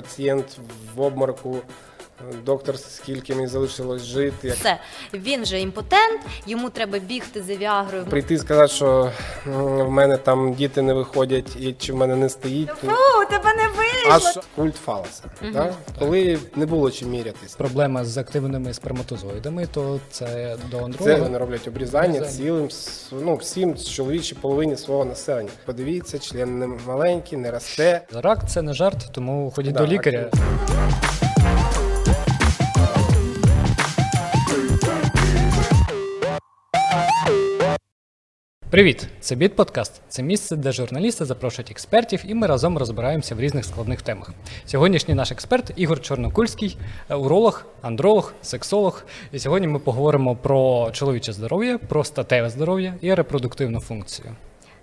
пацієнт в обморку, доктор, скільки мені залишилось жити. Все, він же імпотент, йому треба бігти за віагрою. прийти і сказати, що в мене там діти не виходять і чи в мене не стоїть. то- Фу, тебе не А що? культ фалоса, да? коли не було чим мірятись. Проблема з активними сперматозоїдами, то це до Це андролога. вони роблять обрізання Обрізання. цілим ну, всім чоловічій половині свого населення. Подивіться, член не маленький, не росте. Рак це не жарт, тому ходіть Да, до лікаря. Привіт! Це Біт Подкаст. Це місце, де журналісти запрошують експертів, і ми разом розбираємося в різних складних темах. Сьогоднішній наш експерт Ігор Чорнокульський, уролог, андролог, сексолог. І сьогодні ми поговоримо про чоловіче здоров'я, про статеве здоров'я і репродуктивну функцію.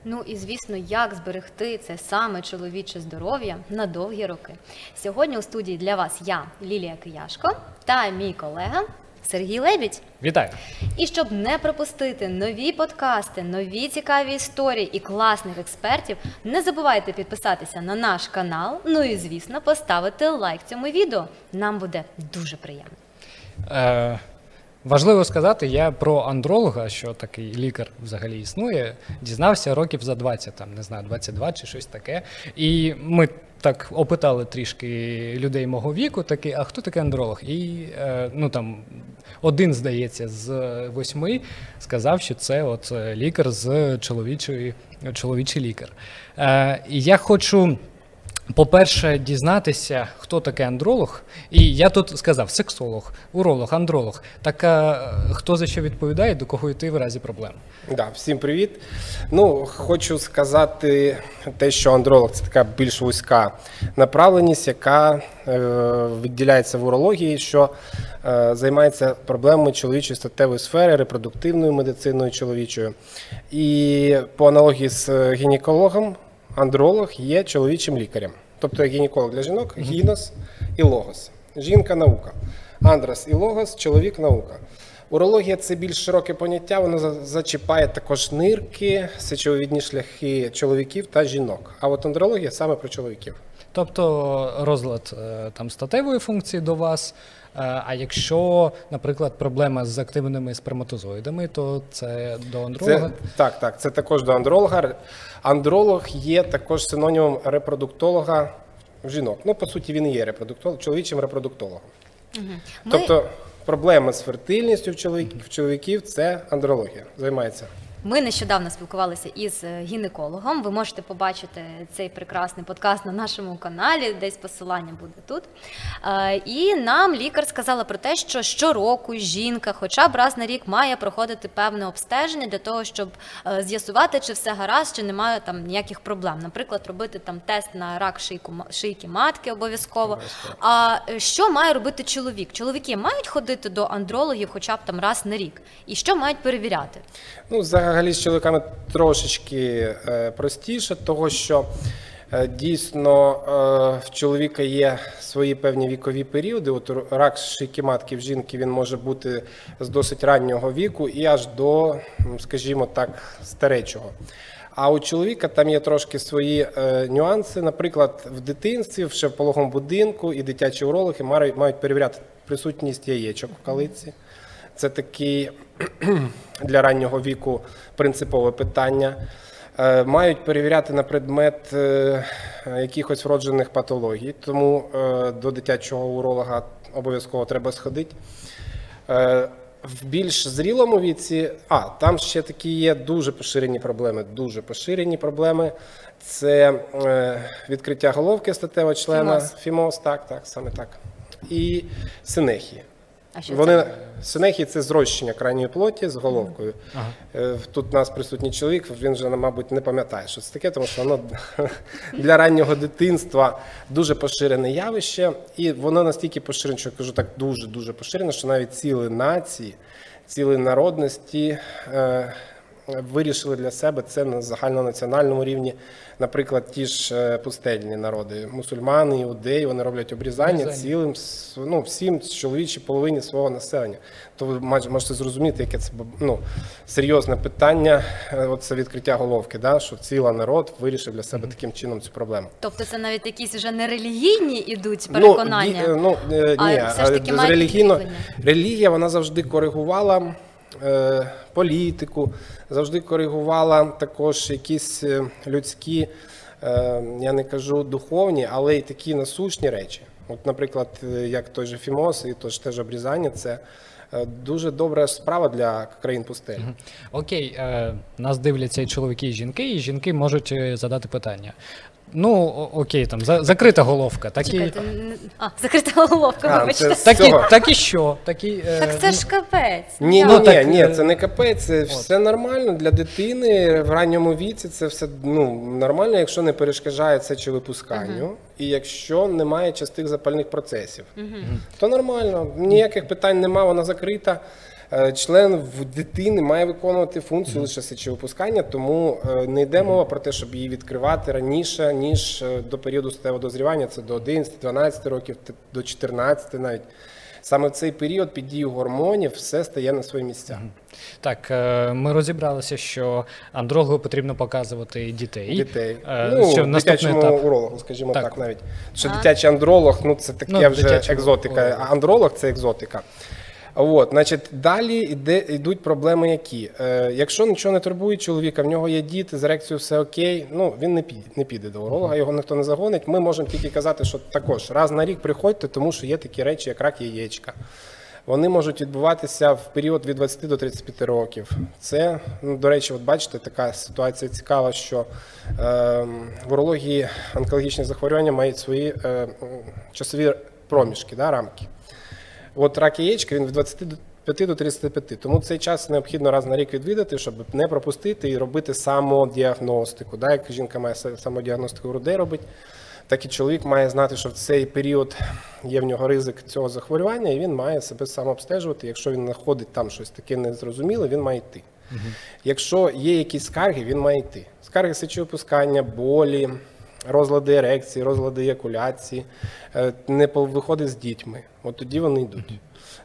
Ну і звісно, як зберегти це саме чоловіче здоров'я на довгі роки. Сьогодні у студії для вас я, Лілія Кияшко, та мій колега Сергій Лебідь. Вітаю! І щоб не пропустити нові подкасти, нові цікаві історії і класних експертів, не забувайте підписатися на наш канал. Ну і звісно, поставити лайк цьому відео. Нам буде дуже приємно. Е, важливо сказати, я про андролога, що такий лікар взагалі існує, дізнався років за 20, там, не знаю, 22 чи щось таке. І ми так опитали трішки людей мого віку, такі, а хто такий андролог? І е, ну там один, здається, з восьми сказав, що це от е, лікар з чоловічої, чоловічий лікар. Е, і я хочу. По-перше, дізнатися, хто такий андролог. І я тут сказав сексолог, уролог, андролог. Так а, хто за що відповідає, до кого йти в разі проблем? Да, всім привіт. Ну, хочу сказати те, що андролог це така більш вузька направленість, яка е, відділяється в урології, що е, займається проблемами чоловічої статевої сфери, репродуктивною медициною чоловічою. І по аналогії з гінекологом, андролог є чоловічим лікарем. Тобто гінеколог для жінок, гінос і логос. Жінка наука. Андрос і логос чоловік наука. Урологія це більш широке поняття, воно зачіпає також нирки, сечовідні шляхи чоловіків та жінок. А от андрологія саме про чоловіків. Тобто розлад е, там статевої функції до вас. Е, А якщо, наприклад, проблема з активними сперматозоїдами, то це до андролога. Це, так, так, це також до андролога. Андролог є також синонімом репродуктолога в жінок. Ну, по суті, він і є репродуктолог, чоловічим репродуктологом. Ми- Тобто проблеми з фертильністю в чоловіків, в чоловіків це андрологія. Займається. Ми нещодавно спілкувалися із е, гінекологом. Ви можете побачити цей прекрасний подкаст на нашому каналі, десь посилання буде тут. Е, І нам лікар сказала про те, що щороку жінка, хоча б раз на рік, має проходити певне обстеження для того, щоб е, з'ясувати, чи все гаразд, чи немає там ніяких проблем. Наприклад, робити там тест на рак шийку шийки матки обов'язково. А що має робити чоловік? Чоловіки мають ходити до андрологів, хоча б там раз на рік, і що мають перевіряти? Ну, взагалі з чоловіками трошечки е, простіше, того що е, дійсно е, в чоловіка є свої певні вікові періоди. От рак шийки матки в жінки він може бути з досить раннього віку і аж до, скажімо так, старечого. А у чоловіка там є трошки свої е, нюанси. Наприклад, в дитинстві, ще в пологовому будинку, і дитячі урологи мають перевіряти присутність яєчок в калиці. Це такий для раннього віку принципове питання. Е, Мають перевіряти на предмет е, якихось вроджених патологій, тому е, до дитячого уролога обов'язково треба сходити. В більш зрілому віці, а там ще такі є дуже поширені проблеми. Дуже поширені проблеми. Це відкриття головки статевого члена, Фімоз. фімоз, так, так, саме так. І синехії. А що Вони це? синехії це зрощення крайньої плоті з головкою. Ага. Тут у нас присутній чоловік, він вже, мабуть, не пам'ятає, що це таке, тому що воно для раннього дитинства дуже поширене явище, і воно настільки поширене, що я кажу так, дуже дуже поширене, що навіть ціли нації, ціли народності е, вирішили для себе це на загальнонаціональному рівні. Наприклад, ті ж е, пустельні народи, мусульмани, іудеї, вони роблять обрізання Обрізання. цілим ну, всім чоловічій половині свого населення. То ви можете зрозуміти, яке це ну, серйозне питання. е, От це відкриття головки, да? що ціла народ вирішив для себе таким чином цю проблему. Тобто це навіть якісь вже не релігійні ідуть Ну, переконання. ді- ну, е, А все ж таки релігійно, релігія вона завжди коригувала е, політику, завжди коригувала також якісь е, людські, е, я не кажу духовні, але й такі насущні речі. От, наприклад, е, як той же фімоз і тож теж обрізання, це е, дуже добра справа для країн пустелі. Окей, е, нас дивляться і чоловіки, і жінки, і жінки можуть е, задати питання. Ну, окей, там за, закрита головка. Так і, Чекайте, н- а, закрита головка, А, вибачте. це- так, і, Всього. так і що? Так, і, е, Так це ж капець. Ні, ні, Ну, ні, так, ні, е, це не капець, це все нормально для дитини в ранньому віці. Це все ну нормально, якщо не перешкоджає сечовипусканню, і якщо немає частих запальних процесів, то нормально. Ніяких питань немає, вона закрита. Е, Член в дитини має виконувати функцію лише сечовипускання, тому е, не йде мова про те, щоб її відкривати раніше, ніж е, до періоду статевого дозрівання. Це до 11-12 років, до 14 навіть. Саме в цей період під дією гормонів все стає на свої місця. Так, ми розібралися, що андрологу потрібно показувати дітей. Дітей. Ну, що дитячому етап. урологу, скажімо так, Так. навіть. Що А. дитячий андролог, ну це таке Ну, вже екзотика. уролог. А андролог це екзотика. От, значить, далі йде, йдуть проблеми які. Е, якщо нічого не турбує чоловіка, в нього є діти, з ерекцією все окей, ну він не піде, не піде до уролога, його ніхто не загонить. Ми можемо тільки казати, що також раз на рік приходьте, тому що є такі речі, як рак яєчка. Вони можуть відбуватися в період від 20 до 35 років. Це, ну, до речі, от бачите, така ситуація цікава, що е, в урології онкологічні захворювання мають свої е, часові проміжки, да, рамки. От рак яєчка він від 25 до 35. Тому цей час необхідно раз на рік відвідати, щоб не пропустити і робити самодіагностику. Да? Як жінка має самодіагностику грудей робити, так і чоловік має знати, що в цей період є в нього ризик цього захворювання, і він має себе самообстежувати. Якщо він знаходить там щось таке незрозуміле, він має йти. Якщо є якісь скарги, він має йти. Скарги сечовипускання, болі, розлади ерекції, розлади еякуляції, е, не виходить з дітьми. От тоді вони йдуть.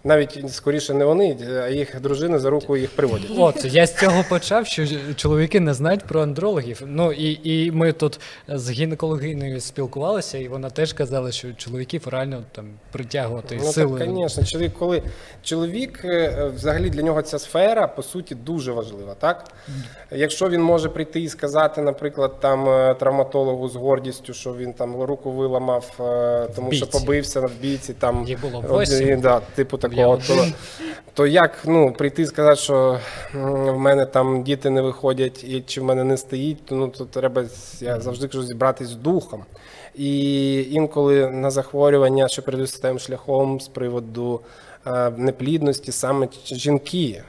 Навіть скоріше не вони, а їх дружини за руку їх приводять. От я з цього почав, що чоловіки не знають про андрологів. Ну і, і ми тут з гінекологиною спілкувалися, і вона теж казала, що чоловіків реально там притягувати Ну силою. так, звісно, чоловік, коли чоловік е, взагалі для нього ця сфера по суті дуже важлива, так? Якщо він може прийти і сказати, наприклад, там е, травматологу з гордістю, що він там руку виламав, е, тому що побився на бійці, там Їх було от, восім. да, типу Я такого. То, то як ну, прийти і сказати, що в мене там діти не виходять, і чи в мене не стоїть, то, ну, то треба, я завжди кажу, зібратись з духом. І інколи на захворювання, що перейдуть статевим шляхом з приводу е, неплідності, саме жінки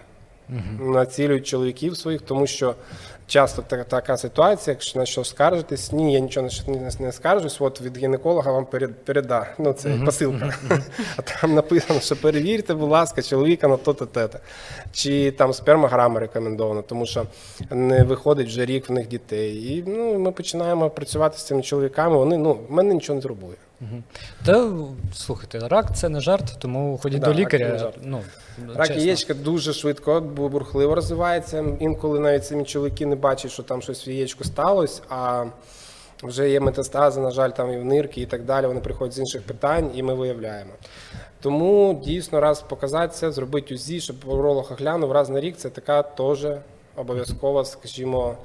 націлюють чоловіків своїх, тому що часто така ситуація, якщо на що скаржитись, ні, я нічого на що не, не скаржусь, от від гінеколога вам переда. Ну, це посилка. А там написано, що перевірте, будь ласка, чоловіка на то-то, те-то. Чи там спермограма рекомендована, тому що не виходить вже рік в них дітей. І ну, ми починаємо працювати з цими чоловіками. Вони ну, мене нічого не турбує. Та слухайте, рак це не жарт, тому ходіть Да, до рак не лікаря. жарт. Ну, Рак яєчка дуже швидко, бу- бурхливо розвивається. Інколи навіть самі чоловіки не бачать, що там щось в яєчку сталося, а вже є метастази, на жаль, там і в нирки і так далі. Вони приходять з інших питань, і ми виявляємо. Тому дійсно раз показатися, зробити УЗІ, щоб уролог оглянув раз на рік. Це така теж обов'язкова, скажімо,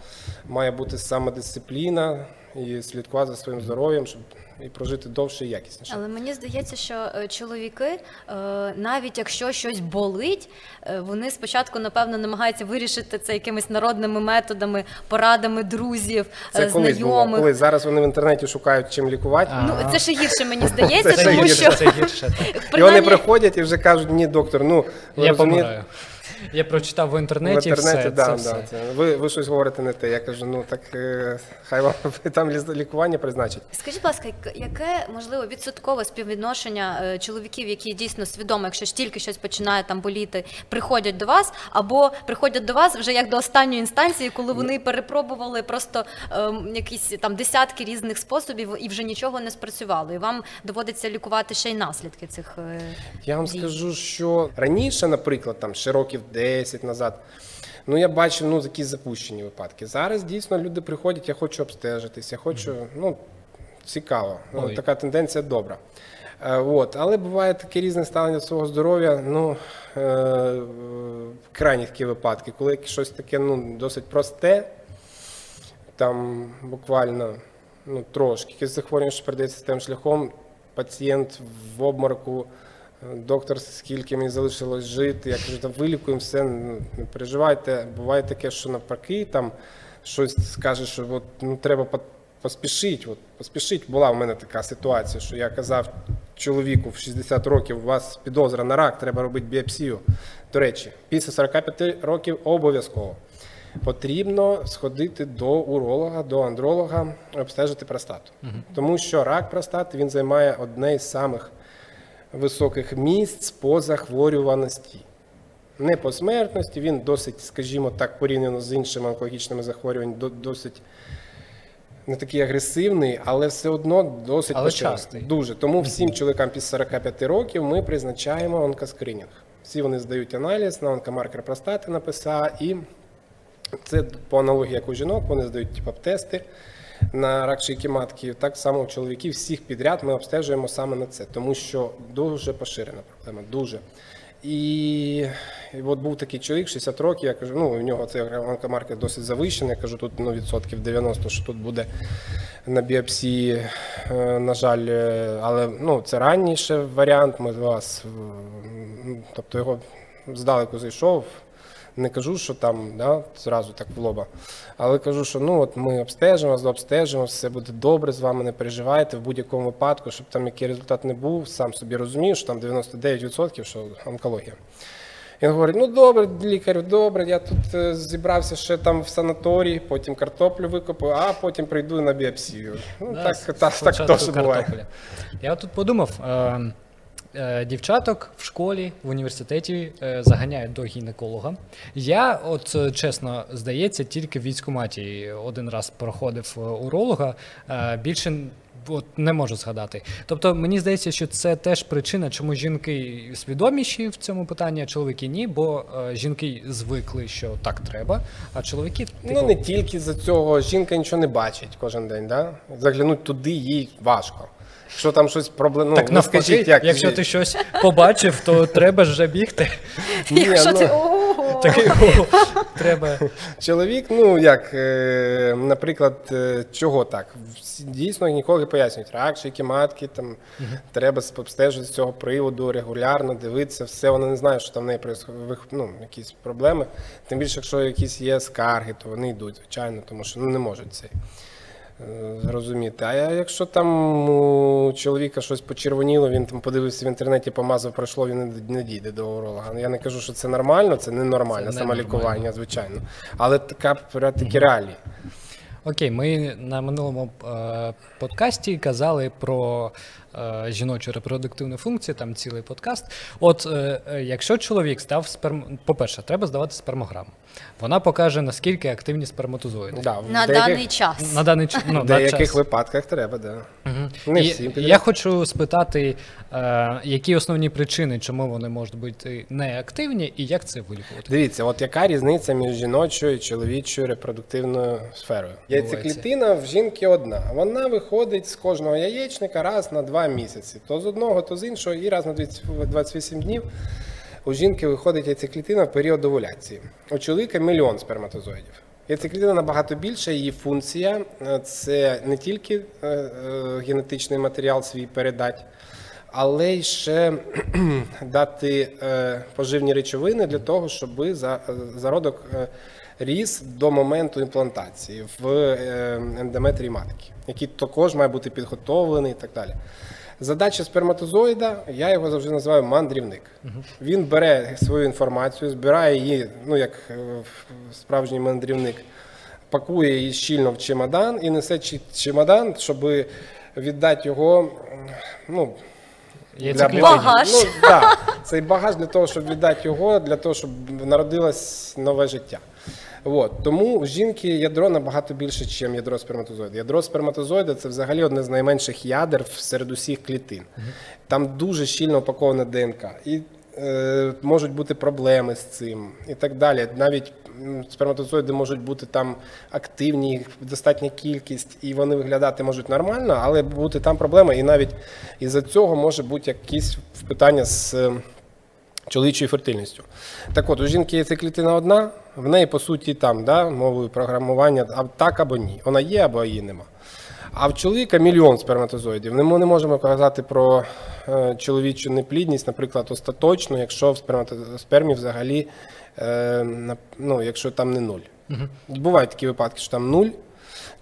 має бути самодисципліна і слідкувати за своїм здоров'ям, щоб і прожити довше і якісніше. Але мені здається, що е, чоловіки, е, навіть якщо щось болить, е, вони спочатку, напевно, намагаються вирішити це якимись народними методами, порадами друзів, Це колись було. знайомих. Колись зараз вони в інтернеті шукають чим лікувати. А. Ну це ще гірше, мені здається, Це тому гірше, що це гірше. так. І вони приходять і вже кажуть, ні, доктор, ну ви Я розумієте. Я прочитав в інтернеті. в інтернеті, все, да, це да, все. це. Ви, ви щось говорите не те. Я кажу, ну так е, хай вам там лі- лікування призначать. Скажіть, будь ласка, яке- можливо відсоткове співвідношення е, чоловіків, які дійсно свідомо, якщо ж тільки щось починає там боліти, приходять до вас, або приходять до вас вже як до останньої інстанції, коли вони перепробували просто ем, якісь там десятки різних способів і вже нічого не спрацювало, і вам доводиться лікувати ще й наслідки цих е, Я вам дій. скажу, що раніше, наприклад, там ще років 10 назад. Ну, я бачив ну, такі запущені випадки. Зараз дійсно люди приходять, я хочу обстежитись, я хочу, ну, цікаво. Ну, Ой. така тенденція добра. Е, от. Але буває таке різне ставлення до свого здоров'я. Ну, е, е, крайні такі випадки, коли щось таке ну, досить просте, там буквально ну, трошки якесь захворювання, що передається тим шляхом, пацієнт в обмороку, доктор, скільки мені залишилось жити, я кажу, там вилікуємо все, ну, не переживайте. Буває таке, що навпаки, там щось скаже, що от, ну, треба по- поспішити. От, поспішити. Була в мене така ситуація, що я казав чоловіку в 60 років, у вас підозра на рак, треба робити біопсію. До речі, після 45 років обов'язково потрібно сходити до уролога, до андролога, обстежити простату. Тому що рак простати він займає одне із самих високих місць по захворюваності. Не по смертності, він досить, скажімо так, порівняно з іншими онкологічними захворюваннями, досить не такий агресивний, але все одно досить Але частий. Дуже. Тому всім чоловікам після 45 років ми призначаємо онкоскринінг. Всі вони здають аналіз на онкомаркер простати на ПСА, і це по аналогії, як у жінок, вони здають типу, тести на рак шийки матки. Так само у чоловіків всіх підряд ми обстежуємо саме на це, тому що дуже поширена проблема, дуже. І, і от був такий чоловік, 60 років, я кажу, ну у нього цей онкомаркер досить завищений. Я кажу, тут ну, відсотків 90, що тут буде на біопсії, е, на жаль, е, але ну, це ранніший варіант. Ми вас, тобто його здалеку зайшов. Не кажу, що там да, зразу так в лоба. Але кажу, що ну от ми обстежимо, обстежимо, все буде добре з вами, не переживайте в будь-якому випадку, щоб там який результат не був, сам собі розумію, що там 99% що онкологія. Він говорить: ну добре, лікар, добре, я тут е, зібрався ще там в санаторії, потім картоплю викопаю, а потім прийду на біопсію. Ну Да, так, так, так теж буває. Я тут подумав. Е, Дівчаток в школі, в університеті е, заганяють до гінеколога. Я, от е, чесно, здається, тільки в військкоматі один раз проходив е, уролога. е, Більше от не можу згадати. Тобто, мені здається, що це теж причина, чому жінки свідоміші в цьому питанні, а чоловіки ні, бо е, жінки звикли, що так треба, а чоловіки типу, Ну не тільки за цього жінка нічого не бачить кожен день. Да? Заглянуть туди їй важко. Якщо там щось проблем... ну, так ви навпаки, скажіть, як якщо ти щось побачив, то треба ж вже бігти. Ні, Якщо ну, ти Такий треба. Чоловік, ну як, е, наприклад, е, чого так? Всі- Дійсно, ніколи пояснюють, рак, шийки матки, там треба обстежити з цього приводу регулярно, дивитися, все, вона не знає, що там в неї ну, якісь проблеми. Тим більше, якщо якісь є скарги, то вони йдуть, звичайно, тому що ну, не можуть це е, зрозуміти. А якщо там у чоловіка щось почервоніло, він там подивився в інтернеті, помазав, пройшло, він не, дійде до уролога. Я не кажу, що це нормально, це ненормальне Це самолікування, звичайно. Але така такі реалії. Окей, ми на минулому е, подкасті казали про е, жіночу репродуктивну функцію, там цілий подкаст. От е, е, якщо чоловік став сперм... по-перше, треба здавати спермограму. Вона покаже, наскільки активні сперматозоїди. Да, на деяких, даний час. На даний ч- ну, в на деяких час. випадках треба, да. Мгм. Не І всім я підряд. хочу спитати, е, які основні причини, чому вони можуть бути неактивні, і як це вилікувати? Дивіться, от яка різниця між жіночою і чоловічою репродуктивною сферою? Яйцеклітина в жінки одна. Вона виходить з кожного яєчника раз на два місяці. То з одного, то з іншого, і раз на 20 28 днів у жінки виходить яйцеклітина в період овуляції. У чоловіка мільйон сперматозоїдів. Яйцеклітина набагато більша, її функція е, це не тільки е, е, генетичний матеріал свій передати, але й ще дати поживні речовини для того, щоб за- зародок ріс до моменту імплантації в е, ендометрії матки, який також має бути підготовлений і так далі. Задача сперматозоїда, я його завжди називаю мандрівник. Він бере свою інформацію, збирає її, ну як е, справжній мандрівник, пакує її щільно в чемодан і несе чемодан, щоб віддати його. Ну, Яйцеклітині. Багаж. Ну, да, цей багаж для того, щоб віддати його, для того, щоб народилось нове життя. От. Тому в жінки ядро набагато більше, ніж ядро сперматозоїда. Ядро сперматозоїда це взагалі одне з найменших ядер серед усіх клітин. Там дуже щільно упакована ДНК. І е, можуть бути проблеми з цим і так далі. Навіть сперматозоїди можуть бути там активні, їх достатня кількість, і вони виглядати можуть нормально, але бути там проблеми, і навіть із-за цього може бути якісь питання з. е, чоловічою фертильністю. Так от, у жінки є ця клітина одна, в неї, по суті, там, да, мовою програмування, так або ні. Вона є або її нема. А в чоловіка мільйон сперматозоїдів. Ми не можемо казати про е, чоловічу неплідність, наприклад, остаточно, якщо в спермі взагалі, е, ну, якщо там не нуль. Бувають такі випадки, що там нуль.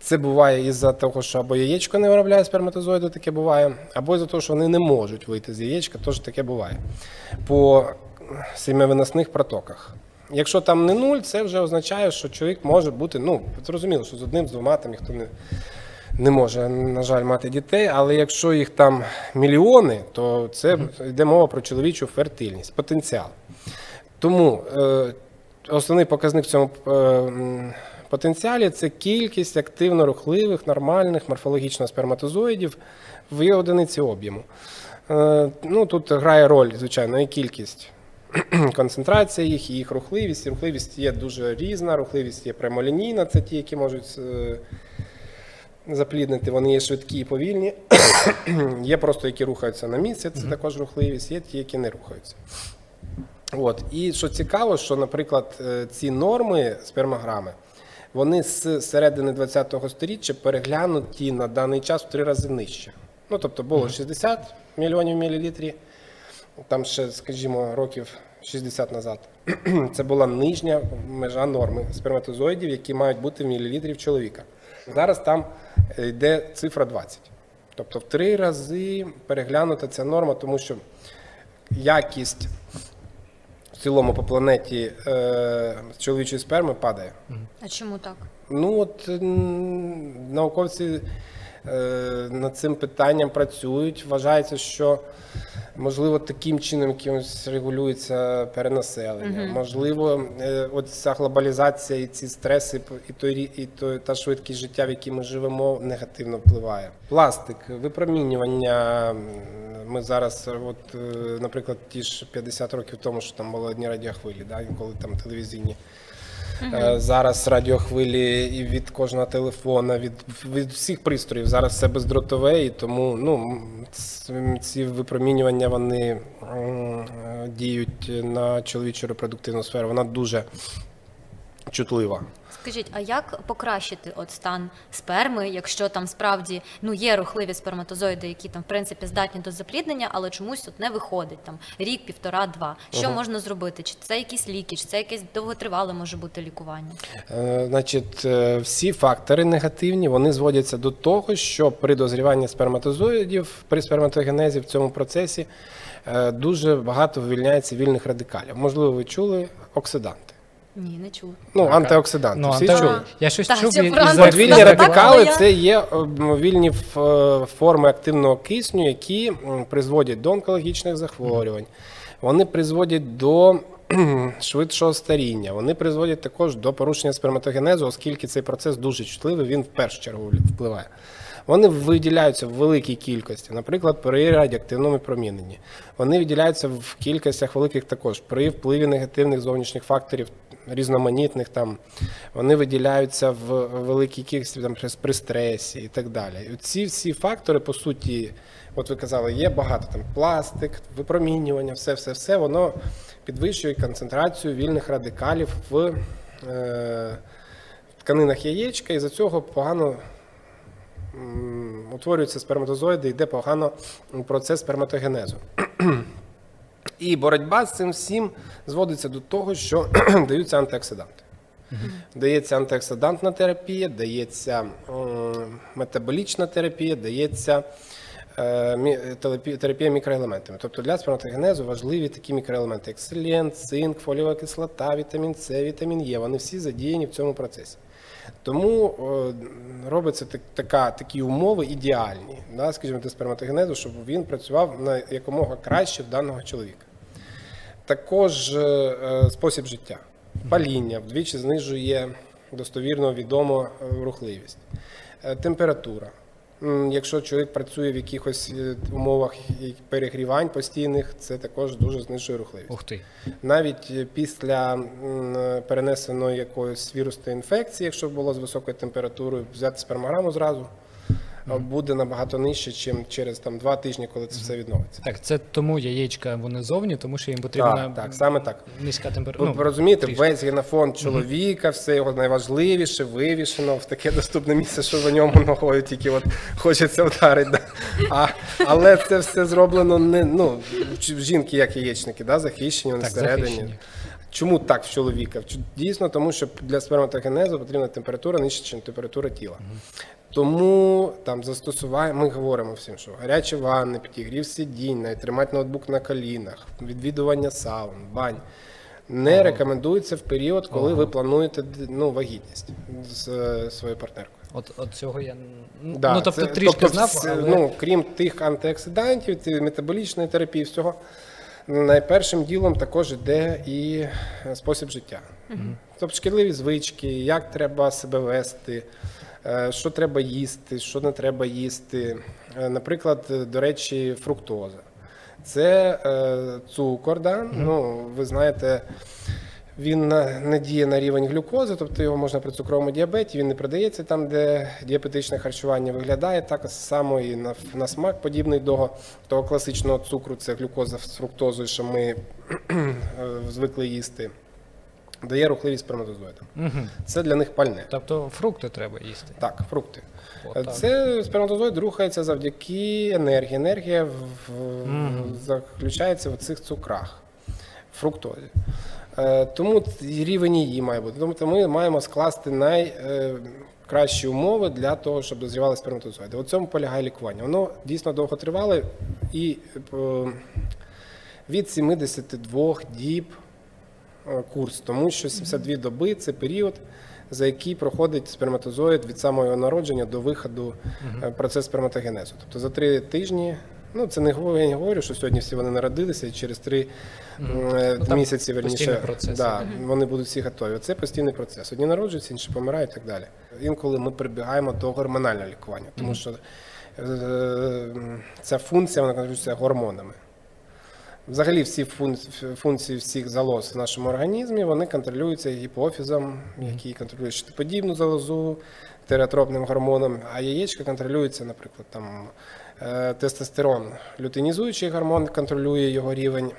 Це буває із-за того, що або яєчко не виробляє сперматозоїди, таке буває, або із-за того, що вони не можуть вийти з яєчка, теж таке буває. По сім'явиносних протоках. Якщо там не нуль, це вже означає, що чоловік може бути, ну, зрозуміло, що з одним, з двома там ніхто не, не може, на жаль, мати дітей, але якщо їх там мільйони, то це йде мова про чоловічу фертильність, потенціал. Тому е, основний показник в цьому е, потенціалі це кількість активно рухливих, нормальних морфологічно сперматозоїдів в одиниці об'єму. Е, ну, тут грає роль, звичайно, і кількість. Концентрація їх, і їх рухливість. Рухливість є дуже різна, рухливість є прямолінійна, це ті, які можуть е, запліднити, вони є швидкі і повільні. є просто які рухаються на місці, це також рухливість, є ті, які не рухаються. От. І що цікаво, що, наприклад, е, ці норми спермограми, вони з середини ХХ століття переглянуті на даний час в три рази нижче. Ну, тобто було 60 мільйонів мілілітрів, там ще, скажімо, років 60 назад. Це була нижня межа норми сперматозоїдів, які мають бути в мілілітрів чоловіка. Зараз там е, йде цифра 20. Тобто в три рази переглянута ця норма, тому що якість в цілому по планеті е, чоловічої сперми падає. А чому так? Ну от науковці над цим питанням працюють. Вважається, що можливо таким чином якимось регулюється перенаселення. Можливо, е, от ця глобалізація і ці стреси, і той і той та швидкість життя, в якій ми живемо, негативно впливає. Пластик, випромінювання. Ми зараз, от, е, наприклад, ті ж 50 років тому, що там були одні радіохвилі, да, інколи там телевізійні. Е, Зараз радіохвилі і від кожного телефона, від, від всіх пристроїв. Зараз все бездротове, і тому ну, ці випромінювання вони е, діють на чоловічу репродуктивну сферу. Вона дуже чутлива. Скажіть, а як покращити от стан сперми, якщо там справді ну є рухливі сперматозоїди, які там в принципі здатні до запліднення, але чомусь от не виходить там рік, півтора, два. Що можна зробити? Чи це якісь ліки, чи це якесь довготривале може бути лікування? Е, Значить, е, всі фактори негативні вони зводяться до того, що при дозріванні сперматозоїдів, при сперматогенезі в цьому процесі е, дуже багато вивільняється вільних радикалів. Можливо, ви чули оксиданти. Ні, не чула. Ну, антиоксиданти. Ну, Всі анте- чули? Я щось Так, чув це і- антиоксиданти. Подвійні Так, радикали це є е, вільні ф- е, форми активного кисню, які м, призводять до онкологічних захворювань. Вони призводять до кхм, швидшого старіння. Вони призводять також до порушення сперматогенезу, оскільки цей процес дуже чутливий, він в першу чергу впливає. Вони виділяються в великій кількості, наприклад, при радіоактивному проміненні. Вони виділяються в кількостях великих також при впливі негативних зовнішніх факторів, різноманітних там. Вони виділяються в великій кількості там, при- стресі і так далі. І ці всі фактори, по суті, от ви казали, є багато там пластик, випромінювання, все, все, все, воно підвищує концентрацію вільних радикалів в е, тканинах яєчка, і за цього погано утворюються сперматозоїди, йде погано процес сперматогенезу. І боротьба з цим всім зводиться до того, що даються антиоксиданти. Дається антиоксидантна терапія, дається метаболічна терапія, дається е, терапія мікроелементами. Тобто для сперматогенезу важливі такі мікроелементи, як селен, цинк, фоліова кислота, вітамін С, вітамін Е. Вони всі задіяні в цьому процесі. Тому робиться така, такі умови ідеальні, да, скажімо, для сперматогенезу, щоб він працював на якомога краще в даного чоловіка. Також е, е, спосіб життя. Паління вдвічі знижує достовірно відомо е, рухливість. Температура. Якщо чоловік працює в якихось е, умовах перегрівань постійних, це також дуже знижує рухливість. Ух ти. Навіть е, після е, перенесеної якоїсь вірусної інфекції, якщо було з високою температурою, взяти спермограму зразу, буде набагато нижче, ніж через там, два тижні, коли це все відновиться. Так, це тому яєчка вони зовні, тому що їм потрібна Так, так, саме так. низька температура. ви розумієте, трішки. весь генофонд чоловіка, все його найважливіше вивішено в таке доступне місце, що в ньому ногою тільки от хочеться вдарити. Да. А, але це все зроблено не ну, жінки як яєчники, да, захищені вони Так, всередині. захищені. Чому так в чоловіка? Дійсно, тому що для сперматогенезу потрібна температура нижча, ніж температура тіла. Тому там застосування, ми говоримо всім, що гарячі ванни, підігрів сидінь, навіть тримати ноутбук на колінах, відвідування саун, бань. Не рекомендується в період, коли ви плануєте ну, вагітність з е, своєю партнеркою. От, от цього я Да, ну, тобто це- трішки тобто, знав, але... ну, крім тих антиоксидантів, метаболічної терапії, всього, найпершим ділом також йде і е, спосіб життя. Тобто шкідливі звички, як треба себе вести, що треба їсти, що не треба їсти. Е, Наприклад, е, до речі, фруктоза. Це е, цукор, да? ну, ви знаєте, він не діє на рівень глюкози, тобто його можна при цукровому діабеті, він не продається там, де діабетичне харчування виглядає так само і на, на смак подібний до того класичного цукру, це глюкоза з фруктозою, що ми е, звикли їсти. Дає рухливість сперматозоїдам. Мгм. Це для них пальне. Тобто фрукти треба їсти. Так, фрукти. О, так. Це сперматозоїд рухається завдяки енергії. Енергія в- в- заключається в цих цукрах, фруктозі. Е, Тому рівень її має бути. Тобто ми маємо скласти найкращі умови для того, щоб дозрівали сперматозоїди. У цьому полягає лікування. Воно дійсно довготривале і е, від 72 діб е, курс, тому що 72 доби це період, за який проходить сперматозоїд від самого його народження до виходу е, процес сперматогенезу. Тобто за три тижні. Ну, це не говорю, я не говорю, що сьогодні всі вони народилися, і через три е, Ну, місяці верніше да, вони будуть всі готові. Це постійний процес. Одні народжуються, інші помирають і так далі. Інколи ми прибігаємо до гормонального лікування, тому що е, ця функція вона контролюється гормонами. Взагалі всі функції всіх залоз в нашому організмі вони контролюються гіпофізом, який контролює щитоподібну залозу, тератропним гормоном, а яєчка контролюється, наприклад, там е, тестостерон, лютинізуючий гормон контролює його рівень,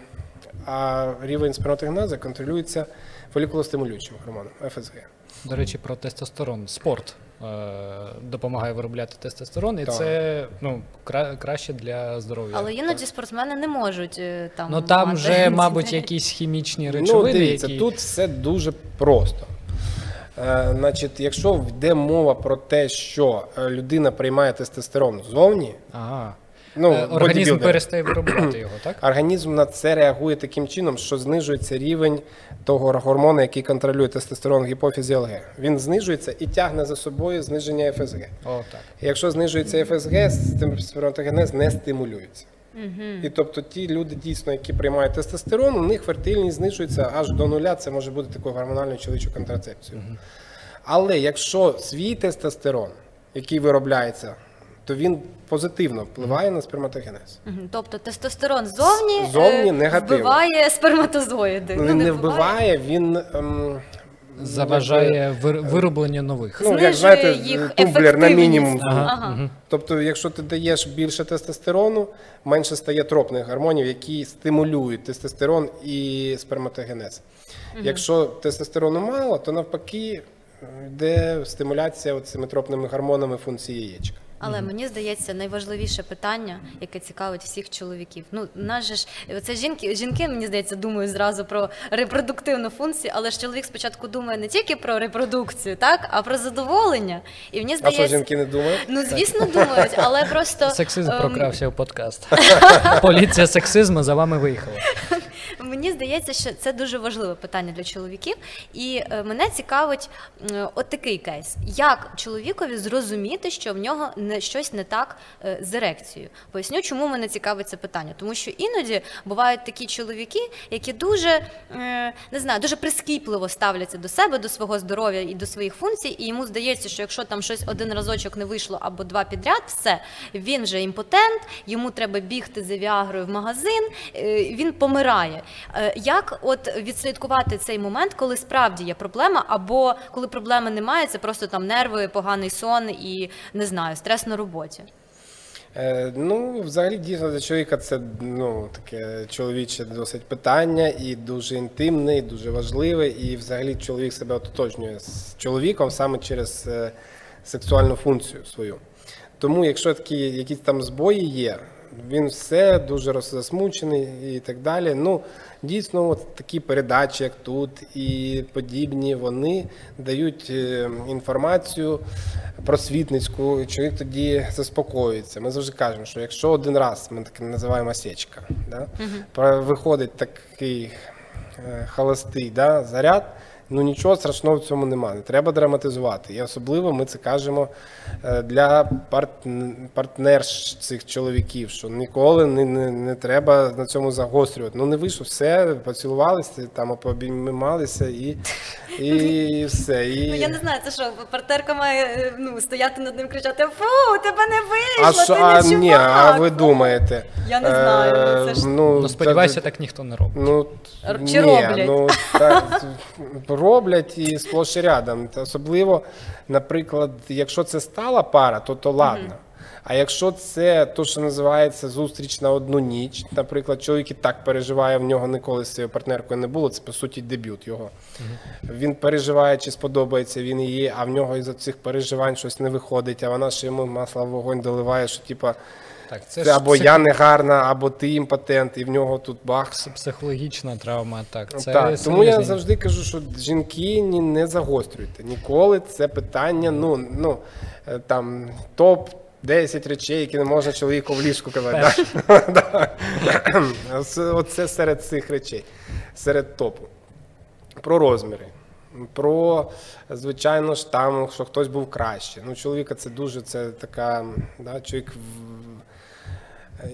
а рівень сперматогенезу контролюється фолікулостимулюючим гормоном ФСГ. До речі, про тестостерон. Спорт допомагає виробляти тестостерон, і Так. це ну, кра- краще для здоров'я. Але іноді спортсмени не можуть е, там. Ну там мати вже, мабуть, якісь хімічні Ну, речовини, дивіться, які... тут все дуже просто. Е, значить, якщо йде мова про те, що е, людина приймає тестостерон ззовні, Ага. Ну, Е, Організм перестає виробляти його, так? Організм на це реагує таким чином, що знижується рівень того гормону, який контролює тестостерон в гіпофізі ЛГ. Він знижується і тягне за собою зниження ФСГ. О, так. Якщо знижується ФСГ, сперматогенез не стимулюється. І тобто ті люди, дійсно, які приймають тестостерон, у них фертильність знижується аж до нуля. Це може бути такою гормональною чоловічою контрацепцією. Але якщо свій тестостерон, який виробляється, то він позитивно впливає на сперматогенез. Тобто тестостерон ззовні, Ззовні е, негативно. вбиває сперматозоїди. Ну, він не вбиває, він ем, Заважає вироблення нових. Ну, як знаєте, їх тумблер на мінімум. Ага. Ага. Тобто, якщо ти даєш більше тестостерону, менше стає тропних гормонів, які стимулюють тестостерон і сперматогенез. Якщо тестостерону мало, то навпаки е, йде стимуляція цими тропними гормонами функції яєчка. Але мені здається, найважливіше питання, яке цікавить всіх чоловіків. Ну, нас же ж це жінки, жінки, мені здається, думають зразу про репродуктивну функцію, але ж чоловік спочатку думає не тільки про репродукцію, так, а про задоволення. І мені А що жінки не думають? ну звісно, думають, але просто Сексизм ем, прокрався в подкаст. Поліція сексизму за вами виїхала. Мені здається, що це дуже важливе питання для чоловіків, і е, мене цікавить от такий кейс: як чоловікові зрозуміти, що в нього не щось не так е, з ерекцією? Поясню, чому мене цікавить це питання. Тому що іноді бувають такі чоловіки, які дуже е, не знаю, дуже прискіпливо ставляться до себе, до свого здоров'я і до своїх функцій, і йому здається, що якщо там щось один разочок не вийшло або два підряд, все він вже імпотент, йому треба бігти за віагрою в магазин, він помирає. Е, Як от відслідкувати цей момент, коли справді є проблема, або коли проблеми немає, це просто там нерви, поганий сон і не знаю, стрес на роботі. Е, ну, взагалі, дійсно, для чоловіка це ну, таке чоловіче досить питання, і дуже інтимне, і дуже важливе. І взагалі чоловік себе ототожнює з чоловіком саме через е, сексуальну функцію свою. Тому, якщо такі якісь там збої є, він все дуже роззасмучений і так далі. Ну, дійсно, от такі передачі, як тут, і подібні, вони дають е, інформацію просвітницьку, і чоловік тоді заспокоюється. Ми завжди кажемо, що якщо один раз ми так називаємо осечка, да, про- виходить такий е, холостий да, заряд. Ну нічого страшного в цьому немає. Не треба драматизувати. І особливо ми це кажемо е, для партнер цих чоловіків, що ніколи не, не, не треба на цьому загострювати. Ну не вийшло, все, поцілувалися, там пообіймалися і, і все. І... Ну я не знаю, це що партнерка має е, ну стояти над ним кричати: Фу, тебе не вийшло, а що, ти а, не ні, а ви думаєте? Я не знаю, ну, це ж- ну, Ну, сподіваюся, це- так ніхто не робить. Ну, Р- ні, роблять? Ну, так, роблять і сплош і рядом. Особливо, наприклад, якщо це стала пара, то то ладно. А якщо це то, що називається зустріч на одну ніч, наприклад, чоловік і так переживає, в нього ніколи з цією партнеркою не було, це по суті дебют його. Він переживає, чи сподобається він її, а в нього із цих переживань щось не виходить, а вона ще йому масло в вогонь доливає, що типа Так, це, це ж або псих- я не гарна, або ти імпотент, і в нього тут бах. психологічна травма. Так, це так, тому я завжди кажу, що жінки ні, не загострюйте. Ніколи це питання, ну, ну е, там топ 10 речей, які не можна чоловіку в ліжку казати. Оце- серед цих речей, серед топу. Про розміри. Про, звичайно ж, там, що хтось був краще. Ну, чоловіка це дуже це така, да, чоловік в-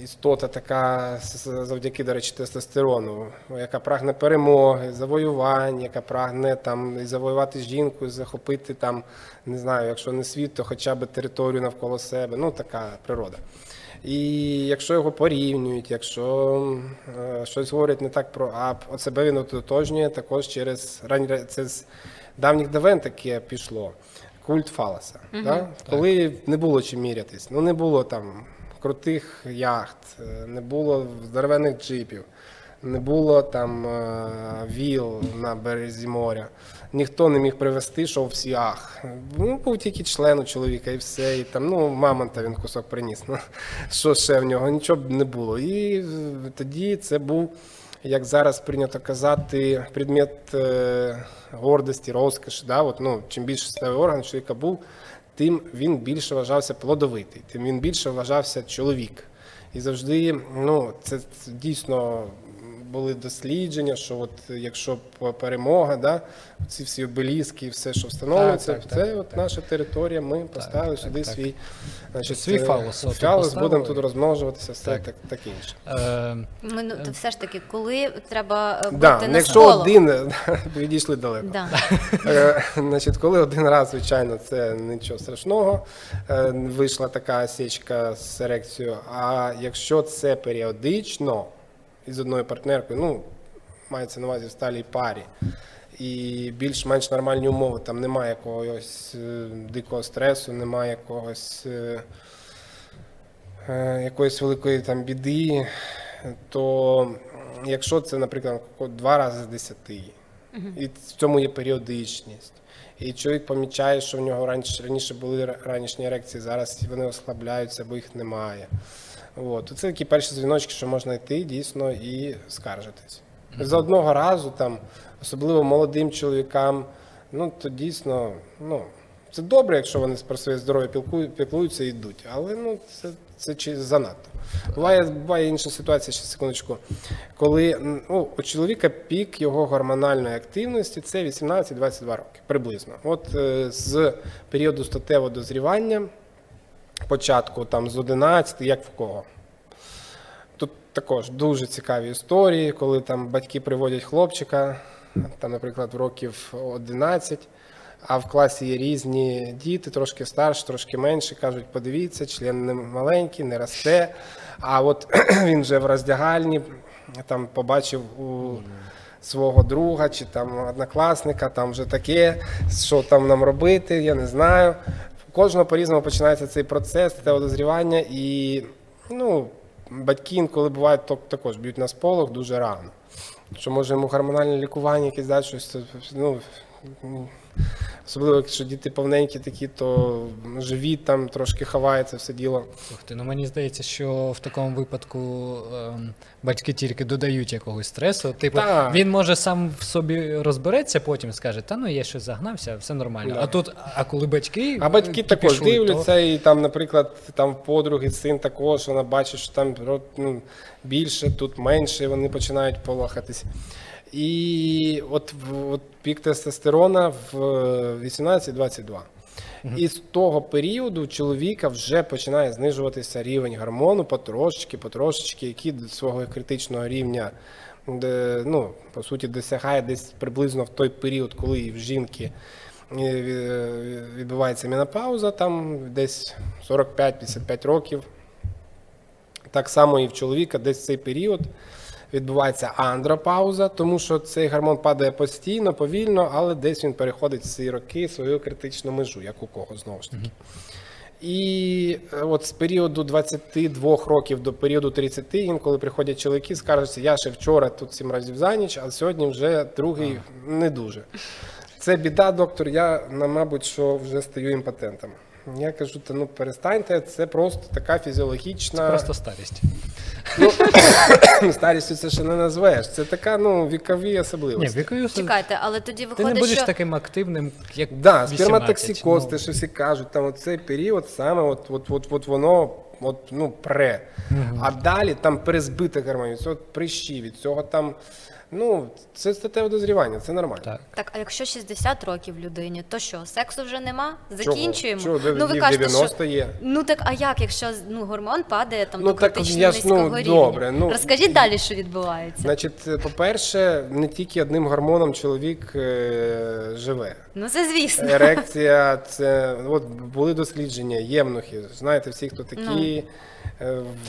істота така завдяки, до речі, тестостерону, яка прагне перемоги, завоювань, яка прагне там і завоювати жінку, і захопити там, не знаю, якщо не світ, то хоча б територію навколо себе. Ну, така природа. І якщо його порівнюють, якщо е, щось говорять не так про ап, от себе він ототожнює також через рань- це з давніх давен таке пішло. Культ фаласа. Да? Коли не було чим мірятись. Ну не було там крутих яхт, е, не було здоровенних джипів, не було там е, віл на березі моря. Ніхто не міг привезти, що всі ах. Ну, був тільки член у чоловіка і все. І там, ну, мамонта він кусок приніс. Ну, що ще в нього? Нічого б не було. І е, тоді це був, як зараз прийнято казати, предмет гордості, розкоші. Да? От, ну, чим більше статевий орган чоловіка був, тим він більше вважався плодовитий, тим він більше вважався чоловік. І завжди, ну, це дійсно були дослідження, що от якщо перемога, да, ці всі обеліски і все, що встановлюється, Так, так, це так, от так. наша територія. Ми поставили так, сюди так. свій, значить, Свій е, фалос, фалос, будемо тут розмножуватися, все Так. так, так інше. Е, Ми, ну, то все ж таки, коли треба е, бути Да, на якщо сполох. один відійшли далеко. Да. Е, Значить, коли один раз, звичайно, це нічого страшного. е, Вийшла така осечка з ерекцією. А якщо це періодично із одною партнеркою, ну, мається на увазі в сталій парі, і більш-менш нормальні умови, там немає якогось е, дикого стресу, немає якогось. е, е, якоїсь великої там біди, то якщо це, наприклад, два рази з десяти, І в цьому є періодичність. І чоловік помічає, що в нього раніше, раніше були ранішні ерекції, зараз вони ослабляються, бо їх немає. От. Це такі перші дзвіночки, що можна йти дійсно і скаржитись. За одного разу, там, особливо молодим чоловікам, ну то дійсно, ну, це добре, якщо вони про своє здоров'я піклуються і йдуть. Але ну, це, це чи занадто. Буває, буває інша ситуація, ще секундочку. Коли ну, у чоловіка пік його гормональної активності це 18-22 роки приблизно. От е, з періоду статевого дозрівання, початку там з 11, як в кого. Тут також дуже цікаві історії, коли там батьки приводять хлопчика, там, наприклад, років 11, а в класі є різні діти, трошки старші, трошки менші, кажуть, подивіться, член не маленький, не росте. А от він вже в роздягальні там побачив у свого друга чи там однокласника, там вже таке, що там нам робити, я не знаю. Кожного по-різному починається цей процес це одозрівання, і ну, батьки інколи бувають то- також б'ють на сполох дуже рано. Що може йому гормональне лікування якесь дати щось. Ну, особливо, якщо діти повненькі такі, то живіт там трошки ховається все діло. Слухайте, ну мені здається, що в такому випадку ем, батьки тільки додають якогось стресу. Типу, Так. він може сам в собі розбереться, потім скаже, та ну я щось загнався, все нормально. Да. А тут, а коли батьки. А батьки також кіпішують, то- дивляться, і там, наприклад, там подруги син також, вона бачить, що там ну, більше, тут менше, і вони починають полохатись. І от, от пік тестостерона в 18-22. І з того періоду у чоловіка вже починає знижуватися рівень гормону потрошечки, потрошечки, який до свого критичного рівня, де, ну, по суті, досягає десь приблизно в той період, коли в жінки е, відбувається менопауза, там десь 45-55 років. Так само і в чоловіка десь цей період відбувається андропауза, тому що цей гормон падає постійно, повільно, але десь він переходить в ці роки свою критичну межу, як у кого знову ж таки. І е, от з періоду 22 років до періоду 30, інколи приходять чоловіки, скажуться, я ще вчора тут сім разів за ніч, а сьогодні вже другий не дуже. Це біда, доктор. Я, мабуть, що вже стаю імпотентом. Я кажу, та ну перестаньте, це просто така фізіологічна. Це просто старість. Ну, старістю це ще не назвеш. Це така, ну, вікові Ні, особливості. Чекайте, але тоді ти не будеш що таким активним, як Да, 18, сперматоксикоз, ну. те, що всі кажуть, там цей період саме от, от, от, от воно от, ну, пре. А далі там перезбите гормонів, від цього прищі, від цього там. Ну, це статеве дозрівання, це нормально. Так. Так, а якщо 60 років людині, то що, сексу вже нема? Закінчуємо? Чого? Де- ну ви де- кажете, 90 що є. ну так а як, якщо ну гормон падає там Ну, до так критично я ж, ну, низького рівня? добре, ну, Розкажіть далі, що відбувається. Значить, по-перше, не тільки одним гормоном чоловік е, живе. Ну це звісно. Ерекція, це от були дослідження, євнухи. Знаєте, всі, хто такі. е,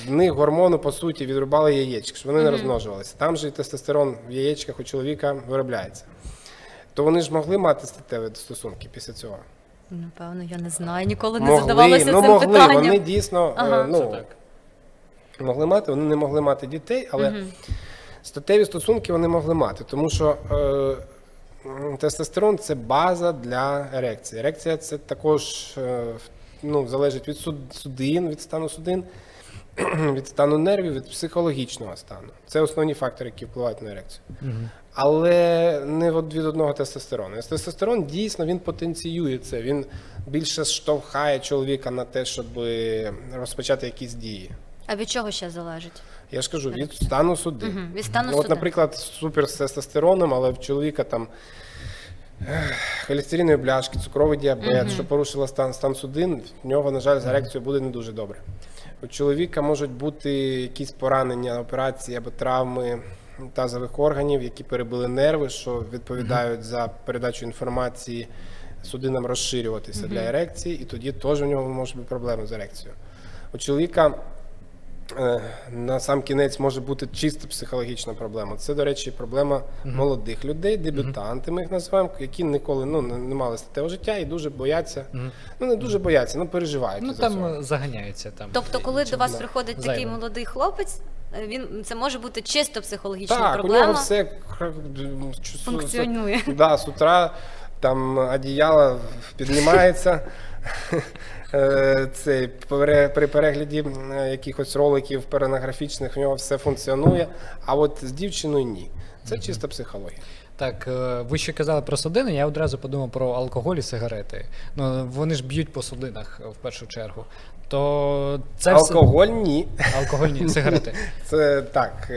В них гормону, по суті, відрубали яєчки, щоб вони не розмножувалися. Там же і тестостерон в яєчках у чоловіка виробляється. То вони ж могли мати статеві стосунки після цього. Напевно, я не знаю, ніколи не могли, задавалася ну цим могли. питанням. Вони дійсно Ага. е, ну, так. могли мати, вони не могли мати дітей, але статеві стосунки вони могли мати, тому що е, тестостерон це база для ерекції. Ерекція це також е, ну, залежить від суд- судин, від стану судин, від стану нервів, від психологічного стану. Це основні фактори, які впливають на ерекцію. Але не від одного тестостерону. Тестостерон дійсно він потенціює це. Він більше штовхає чоловіка на те, щоб розпочати якісь дії. А від чого ще залежить? Я ж кажу, від стану судин. Мгм, від стану Ну, От, судин. наприклад, супер з тестостероном, але в чоловіка там холестеринові бляшки, цукровий діабет, що порушило стан, стан судин, в нього, на жаль, з ерекцією буде не дуже добре. У чоловіка можуть бути якісь поранення, операції або травми тазових органів, які перебили нерви, що відповідають за передачу інформації судинам розширюватися для ерекції, і тоді теж у нього можуть бути проблеми з ерекцією. У чоловіка на сам кінець може бути чисто психологічна проблема. Це, до речі, проблема молодих людей, дебютанти, ми їх називаємо, які ніколи ну, не не мали статевого життя і дуже бояться. Ну, не дуже бояться, ну переживають. Ну там цього. е, заганяється там. Тобто, коли до вас да, приходить зайве. такий молодий хлопець, Е, Він це може бути чисто психологічна Так, у нього все Функціонує. Да, з утра там одіяло піднімається. Е, Цей, при перегляді якихось роликів перенографічних в нього все функціонує, а от з дівчиною ні. Це чисто психологія. Так, е, ви ще казали про судини, я одразу подумав про алкоголь і сигарети. Ну, вони ж б'ють по судинах е, в першу чергу. То це Алкоголь ні. все алкогольні сигарети. Це так,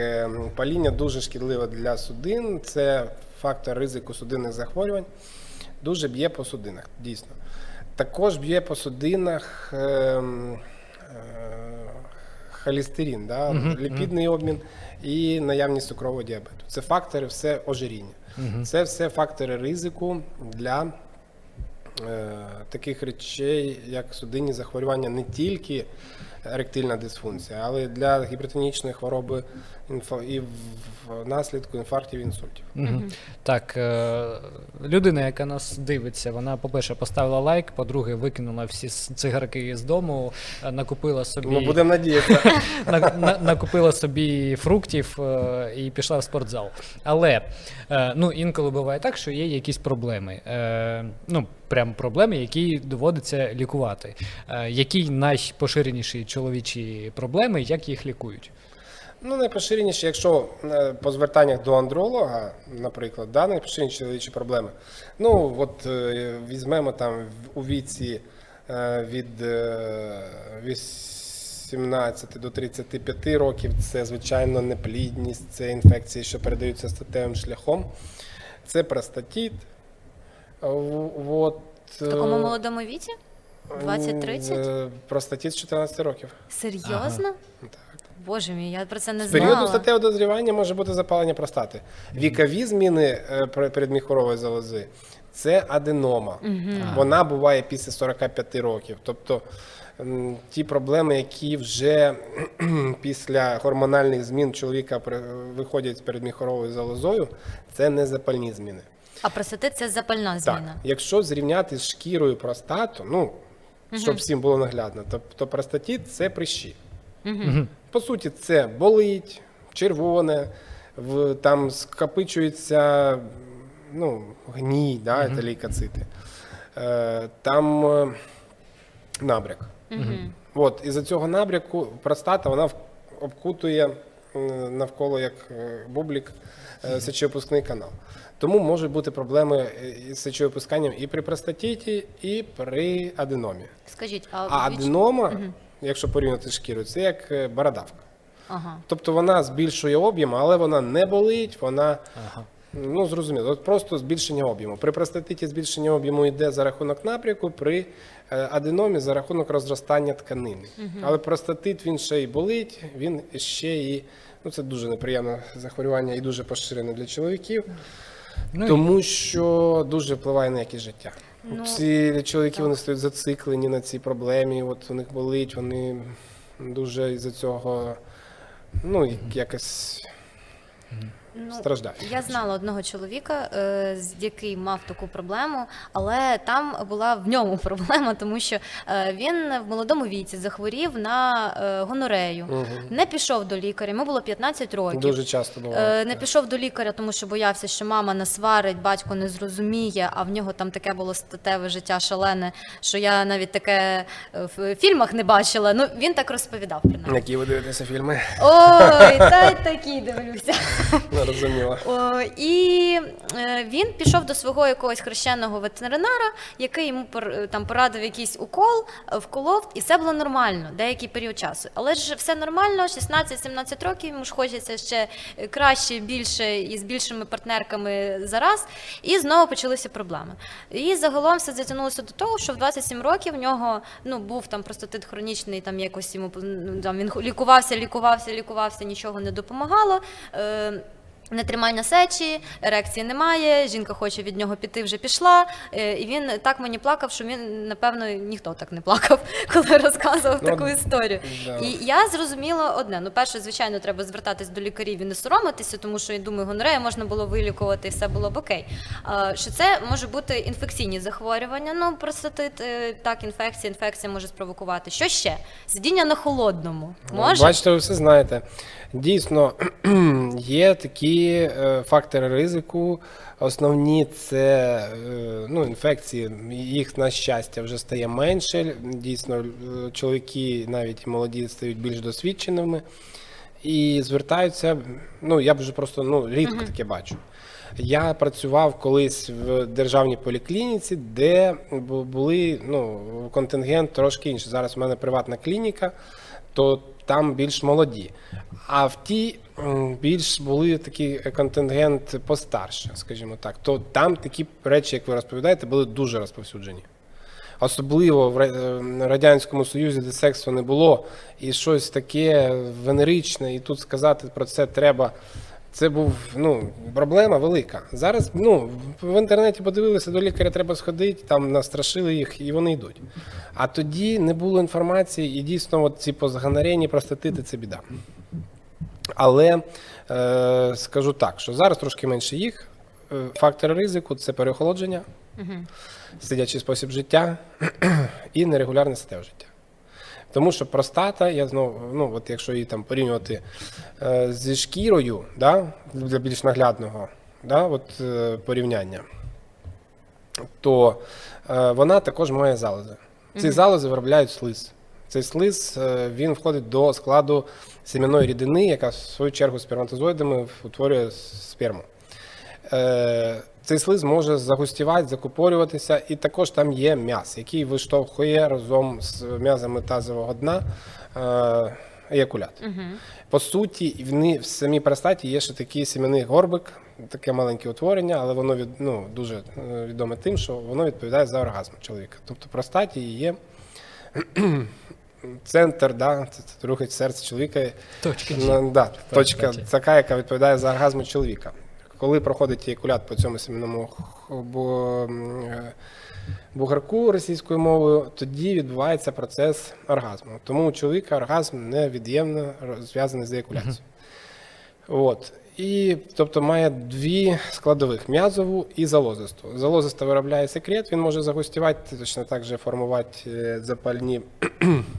паління дуже шкідливе для судин, це фактор ризику судинних захворювань. Дуже б'є по судинах, дійсно. Також б'є по судинах е, е, холестерин, да? ліпідний обмін і наявність цукрового діабету. Це фактори все ожиріння. Це все фактори ризику для е, таких речей, як судинні захворювання, не тільки еректильна дисфункція, але для гіпертонічної хвороби інфа- і в- внаслідку інфарктів інсультів. Мгм. Так, е, людина, яка нас дивиться, вона, по-перше, поставила лайк, по-друге, викинула всі цигарки з дому, е, накупила собі. Ну, будемо надіятися. на, на, накупила собі фруктів е, і пішла в спортзал. Але ну, інколи буває так, що є якісь проблеми. Ну, прям проблеми, які доводиться лікувати. Які найпоширеніші чоловічі проблеми, як їх лікують? Ну, найпоширеніше, якщо е, по звертаннях до андролога, наприклад, да, найпоширеніші чоловічі проблеми. Ну, от е, візьмемо там у віці е, від е, 18 до 35 років, це, звичайно, неплідність, це інфекції, що передаються статевим шляхом, це простатіт. В- От, В такому молодому віці? 20-30? е, Простатіт з 14 років. Серйозно? Так. Боже мій, я про це не З періоду знала. статевого дозрівання може бути запалення простати. Вікові зміни е, передміхорової залози це аденома. Вона буває після 45 років. Тобто ті проблеми, які вже після гормональних змін чоловіка виходять з передміхоровою залозою, це не запальні зміни. А простатит – це запальна Так, зміна. якщо зрівняти з шкірою простату, ну щоб всім було наглядно, то, то простатіт це прищі. По суті, це болить, червоне, в, там скопичується ну, гній, да, це лейкоцити. Е, там е, набряк. От, із-за цього набряку простата вона обкутує е, навколо як е, бублік е, сечовипускний канал. Тому можуть бути проблеми е, із сечовипусканням і при простатіті, і при аденомі. Скажіть, а, А аденома, якщо порівняти з шкірою, це як е, бородавка. Ага. Тобто вона збільшує об'єм, але вона не болить, вона ну зрозуміло, от просто збільшення об'єму. При простатиті збільшення об'єму йде за рахунок напряку, при е, аденомі за рахунок розростання тканини. Але простатит він ще й болить, він ще і ну це дуже неприємне захворювання і дуже поширене для чоловіків, Ну, і- тому що дуже впливає на якість життя. Ну, Ці чоловіки вони стають зациклені на цій проблемі. От у них болить, вони дуже із-за цього ну, як- якось Ну, страждають. Я знала одного чоловіка, е, з який мав таку проблему, але там була в ньому проблема, тому що е, він в молодому віці захворів на е, гонорею, не пішов до лікаря. Йому було 15 років. Дуже часто буває. Не пішов до лікаря, тому що боявся, що мама насварить, батько не зрозуміє, а в нього там таке було статеве життя шалене, що я навіть таке в фільмах не бачила. Ну він так розповідав принаймні. Які ви дивитеся фільми? Ой, та й такі дивлюся. Не розуміла. І е, він пішов до свого якогось хрещеного ветеринара, який йому е, там порадив якийсь укол, е, вколов, і все було нормально деякий період часу. Але ж все нормально, 16-17 років, йому ж хочеться ще краще, більше і з більшими партнерками зараз. І знову почалися проблеми. І загалом все затягнулося до того, що в 27 років в нього ну, був там простатит хронічний, там якось йому ну, там він лікувався, лікувався, лікувався, нічого не допомагало. Нетримання сечі, ерекції немає, жінка хоче від нього піти, вже пішла. Е, І він так мені плакав, що він, напевно, ніхто так не плакав, коли розказував Ну, таку історію. да. І я зрозуміла одне: ну, перше, звичайно, треба звертатись до лікарів і не соромитися, тому що я думаю, гонорею можна було вилікувати, і все було б окей. Що це може бути інфекційні захворювання. Ну, простатит, е, так, інфекція, інфекція може спровокувати. Що ще? Сидіння на холодному. Може? Бачите, ви все знаєте. Дійсно, є такі е, фактори ризику. Основні це е, ну, інфекції, їх на щастя вже стає менше. Дійсно, чоловіки, навіть молоді, стають більш досвідченими і звертаються. Ну, я вже просто ну, рідко таке бачу. Я працював колись в державній поліклініці, де були ну, контингент трошки інший. Зараз у мене приватна клініка, то там більш молоді. А в тій більш були такий контингент постарше, скажімо так. То там такі речі, як ви розповідаєте, були дуже розповсюджені. Особливо в е, Радянському Союзі, де сексу не було, і щось таке венеричне, і тут сказати про це треба. Це був ну, проблема велика. Зараз ну, в інтернеті подивилися, до лікаря треба сходити, там настрашили їх, і вони йдуть. А тоді не було інформації, і дійсно, от ці позагонорейні простатити це біда. Але е, скажу так, що зараз трошки менше їх. Е, Фактори ризику це переохолодження, сидячий спосіб життя і нерегулярне статеве життя. Тому що простата, я знову, ну от якщо її там порівнювати е, зі шкірою, да, для більш наглядного да, от, е, порівняння, то е, вона також має залози. Ці залози виробляють слиз. Цей слиз е, він входить до складу сем'яної рідини, яка в свою чергу сперматозоїдами утворює сперму. Цей слиз може загустівати, закупорюватися, і також там є м'яз, який виштовхує разом з м'язами тазового дна е, еякулят. По суті, в в самій простаті є ще такий сім'яний горбик, таке маленьке утворення, але воно від, ну, дуже е, відоме тим, що воно відповідає за оргазм чоловіка. Тобто в простаті є центр, да, це, це рухать серце чоловіка. Точка. Ну, да, точка така, яка відповідає за оргазм чоловіка. Коли проходить еякулят по цьому м, е, бугарку російською мовою, тоді відбувається процес оргазму. Тому у чоловіка оргазм невід'ємно зв'язаний з еякуляцією. От. І, тобто має дві складових м'язову і залозисту. Залозиста виробляє секрет, він може загустівати, точно так же формувати е, запальні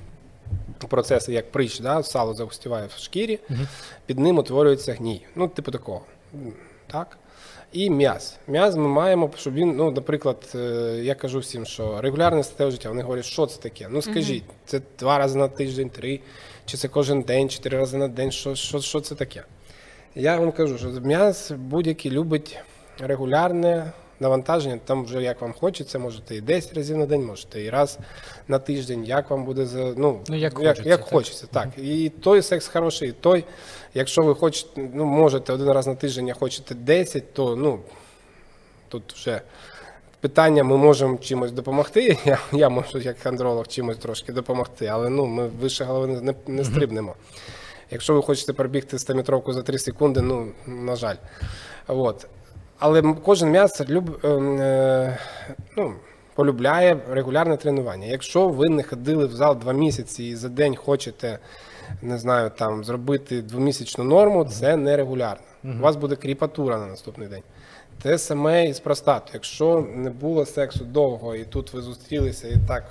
процеси, як прищ, да? сало загустіває в шкірі, під ним утворюється гній. Ну, типу такого. Так? І м'яз. М'яз ми маємо, щоб він, ну, наприклад, е, я кажу всім, що регулярне статеве життя, вони говорять, що це таке? Ну скажіть, це два рази на тиждень, три, чи це кожен день, чотири рази на день, що, що, що це таке? Я вам кажу, що м'яз будь-який любить регулярне навантаження. Там вже як вам хочеться, можете і 10 разів на день, можете і раз на тиждень, як вам буде за ну, Ну, як як, хочеться, як так. хочеться, так. І той секс хороший, і той. Якщо ви хочете, ну можете один раз на тиждень, а хочете 10, то ну тут вже питання, ми можемо чимось допомогти. Я, я можу, як андролог, чимось трошки допомогти, але ну ми вище голови не, не стрибнемо. Якщо ви хочете пробігти 100-метровку за 3 секунди, ну, на жаль. От. Але кожен м'яс люб, ем, е, ну, полюбляє регулярне тренування. Якщо ви не ходили в зал два місяці і за день хочете, не знаю, там, зробити двомісячну норму, це нерегулярно. У вас буде кріпатура на наступний день. Те саме і з простатою. Якщо не було сексу довго, і тут ви зустрілися і так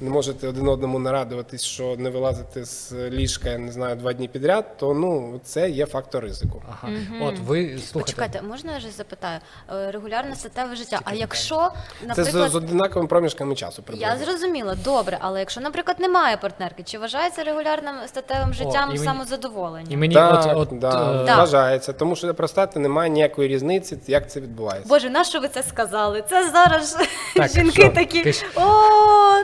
не можете один одному нарадуватись, що не вилазите з ліжка, я не знаю, два дні підряд, то ну це є фактор ризику. Ага. От ви слухайте. Почекайте, можна я ж запитаю? Е, Регулярне статеве життя. А якщо, Це з, наприклад, з однаковими проміжками часу. Я приблизно. зрозуміла, добре, але якщо, наприклад, немає партнерки, чи вважається регулярним статевим життям і мені- самозадоволення? І мені Так, от, от да, е, Так. вважається, тому що для простати немає ніякої різниці, як це відбувається. Боже, на що ви це сказали? Це зараз Так, жінки що? такі. Ти ж- О,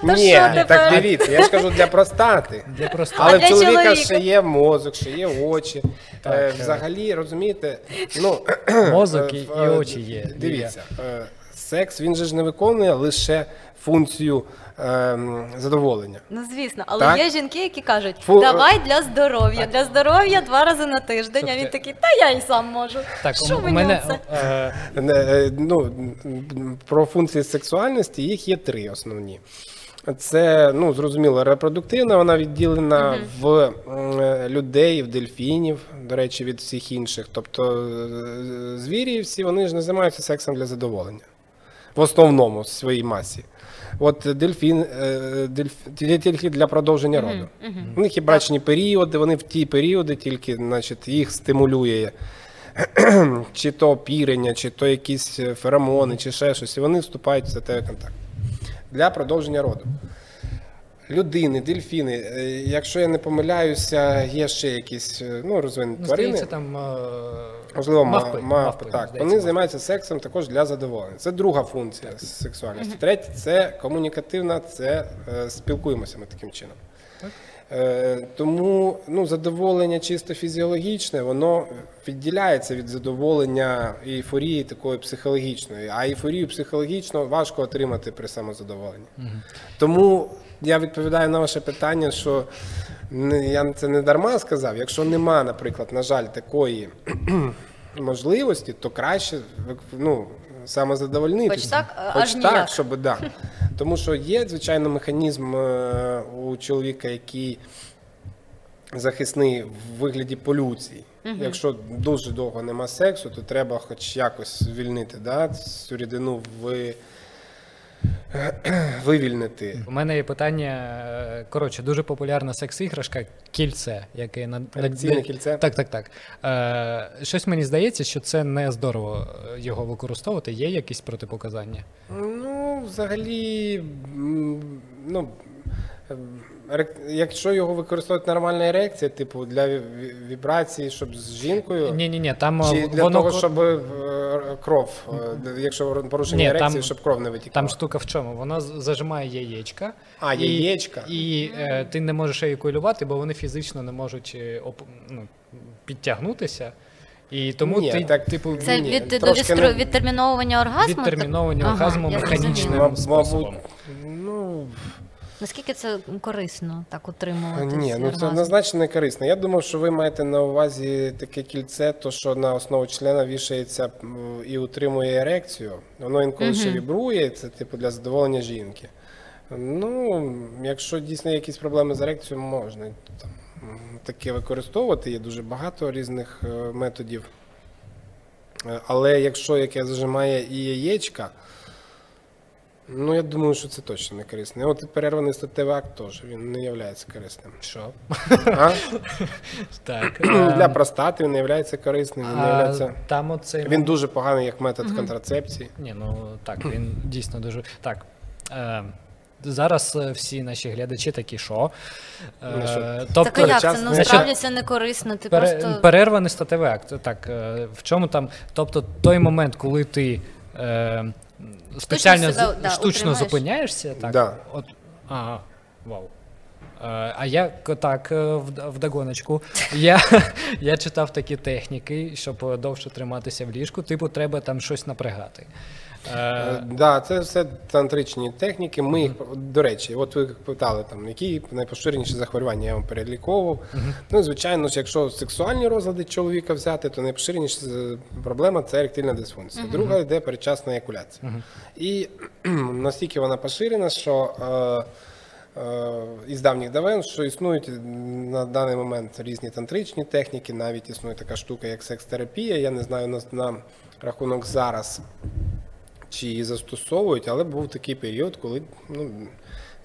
та Ні, що так тепер? дивіться, я ж кажу для простати. для просто Але для в чоловіка чоловіка? ще є мозок, ще є очі. Так, Е, е. Взагалі, розумієте, ну мозок і, е, і е, очі є. Дивіться, е, секс він же ж не виконує лише функцію ем, задоволення. Ну звісно, але Так. є жінки, які кажуть, Фу- давай для здоров'я, для здоров'я два рази на тиждень. А він Слухайте. такий, та я й сам можу. Так, Що у мені мене це? е, Не, е, Ну, м, про функції сексуальності їх є три основні. Це ну зрозуміло, репродуктивна, вона відділена в людей, в дельфінів, до речі, від всіх інших. Тобто е, звірі всі вони ж не займаються сексом для задоволення. В основному в своїй масі. От дельфін, е, дельф, тільки для продовження роду. У них є брачні періоди, вони в ті періоди тільки значить, їх стимулює чи то пірення, чи то якісь е, феромони, чи ще щось, і вони вступають в статевий контакт для продовження роду. Людини, дельфіни, е, якщо я не помиляюся, є ще якісь е, ну, розвинені ну, тварини. здається, там е, Можливо, мавпи, мавпи, мавпи, мавпи, так. здається, Вони мавпи. займаються сексом також для задоволення. Це друга функція сексуальності. Третя це комунікативна, це е, спілкуємося ми таким чином. Е, тому ну, задоволення чисто фізіологічне, воно відділяється від задоволення ейфорії такої психологічної. А ейфорію психологічно важко отримати при самозадоволенні. Тому я відповідаю на ваше питання, що я це не дарма сказав. Якщо нема, наприклад, на жаль, такої можливості, то краще ну, самозадовольнитися. Хоч так, Хоч аж так, ніяк. щоб да. Тому що є, звичайно, механізм е, у чоловіка, який захисний в вигляді полюції. Якщо дуже довго нема сексу, то треба хоч якось звільнити да, цю рідину ви... вивільнити. У мене є питання. е, Коротше, дуже популярна секс-іграшка кільце, яке на на- кільце? Так, так, так. Е, щось мені здається, що це не здорово е, його використовувати. Є якісь протипоказання? Ну, взагалі, ну, якщо його використовувати нормальна ерекція, типу для ві- ві- вібрації, щоб з жінкою. Ні, ні, ні, там Чи е, для воно того, щоб е, кров, е, якщо порушення Ні, ерекції, там- щоб кров не витікала. там штука в чому? Воно зажимає яєчка. А, і- яєчка. І е, ти не можеш еякулювати, бо вони фізично не можуть оп- ну, підтягнутися. І тому Ні, ти, так, типу, Це Ні, від, до не- відтерміновування оргазму? відтерміновування Ага, оргазму механічним. Мабуть, способом. ну, Наскільки це корисно так утримувати? ні, ну це однозначно не корисно. Я думав, що ви маєте на увазі таке кільце, то що на основу члена вішається і утримує ерекцію. Воно інколи ще вібрує, це типу для задоволення жінки. Ну, якщо дійсно якісь проблеми з ерекцією, можна там, таке використовувати. Є дуже багато різних е, методів. Е, Але якщо яке зажимає і яєчка, ну я думаю, що це точно не корисно. І От перерваний статевий акт теж він не є корисним. Що? А? Так. Для простати він не є корисним, він не являється. там оцей Він дуже поганий як метод контрацепції. Ні, ну так, він дійсно дуже. Так. Е, зараз е, всі наші глядачі такі, що. Ну, що? Е, Так як це? час- Ну справді це не корисно. Ти Пере, просто Перерваний статевий акт. Так, е, в чому там. Тобто той момент, коли ти е, спеціально з- да, штучно зупиняєшся, так? Да. От, ага, вау. Е, А я так, е, вдогоночку. Я, я читав такі техніки, щоб довше триматися в ліжку, типу, треба там щось напрягати. Е, Е, Да, це все тантричні техніки. Ми їх, до речі, от ви питали там, які найпоширеніші захворювання я вам переліковував. Ну, звичайно якщо сексуальні розлади чоловіка взяти, то найпоширеніша е, проблема це еректильна дисфункція. Друга йде передчасна еякуляція. І настільки вона поширена, що е, е, із давніх давен, що існують на даний момент різні тантричні техніки, навіть існує така штука, як секс-терапія. Я не знаю на, на рахунок зараз чи її застосовують, але був такий період, коли ну,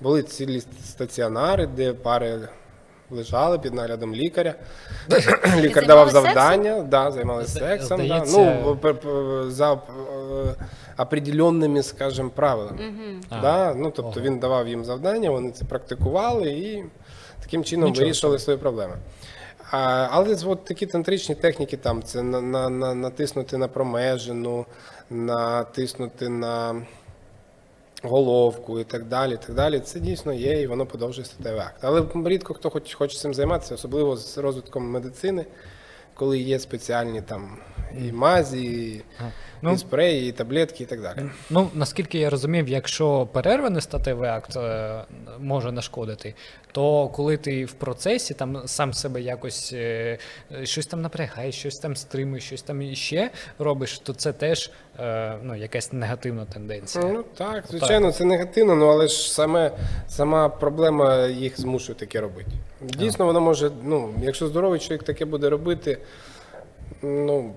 були цілі стаціонари, де пари лежали під наглядом лікаря. Лікар давав завдання, да, займалися сексом. Да. Ну, за е, определенними, скажімо, правилами. А. Да? Ну, тобто Ого. він давав їм завдання, вони це практикували і таким чином Нічого вирішували свої проблеми. Але от такі тантричні техніки, там це на, на, на, натиснути на промежину, натиснути на головку і так далі. так далі. Це дійсно є, і воно подовжує статевий акт. Але рідко хто хоч, хоче цим займатися, особливо з розвитком медицини, коли є спеціальні там і мазі, і, Ну, і спреї, і таблетки, і так далі. Ну, наскільки я розумів, якщо перерваний статевий акт е, може нашкодити, то коли ти в процесі там сам себе якось е, щось там напрягаєш, щось там стримуєш, щось там іще робиш, то це теж е, ну, якась негативна тенденція. Ну так, звичайно, це негативно, ну але ж саме сама проблема їх змушує таке робити. Дійсно, воно може, ну, якщо здоровий чоловік таке буде робити, ну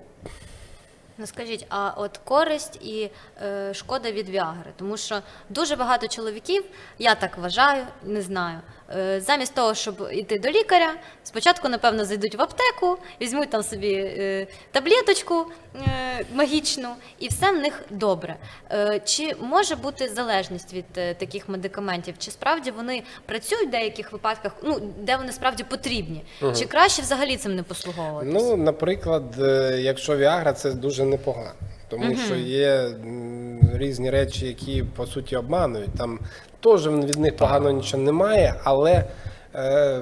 Ну скажіть, а от користь і е, шкода від Віагри, тому що дуже багато чоловіків, я так вважаю, не знаю. Е, замість того, щоб йти до лікаря, спочатку, напевно, зайдуть в аптеку, візьмуть там собі е, таблеточку е, магічну, і все в них добре. Чи може бути залежність від таких медикаментів? Чи справді вони працюють в деяких випадках, ну де вони справді потрібні? Чи краще взагалі цим не послуговуватися? Ну, наприклад, якщо Віагра, це дуже непогано. Тому що є різні речі, які по суті обманують. Там теж від них поганого нічого немає, але е,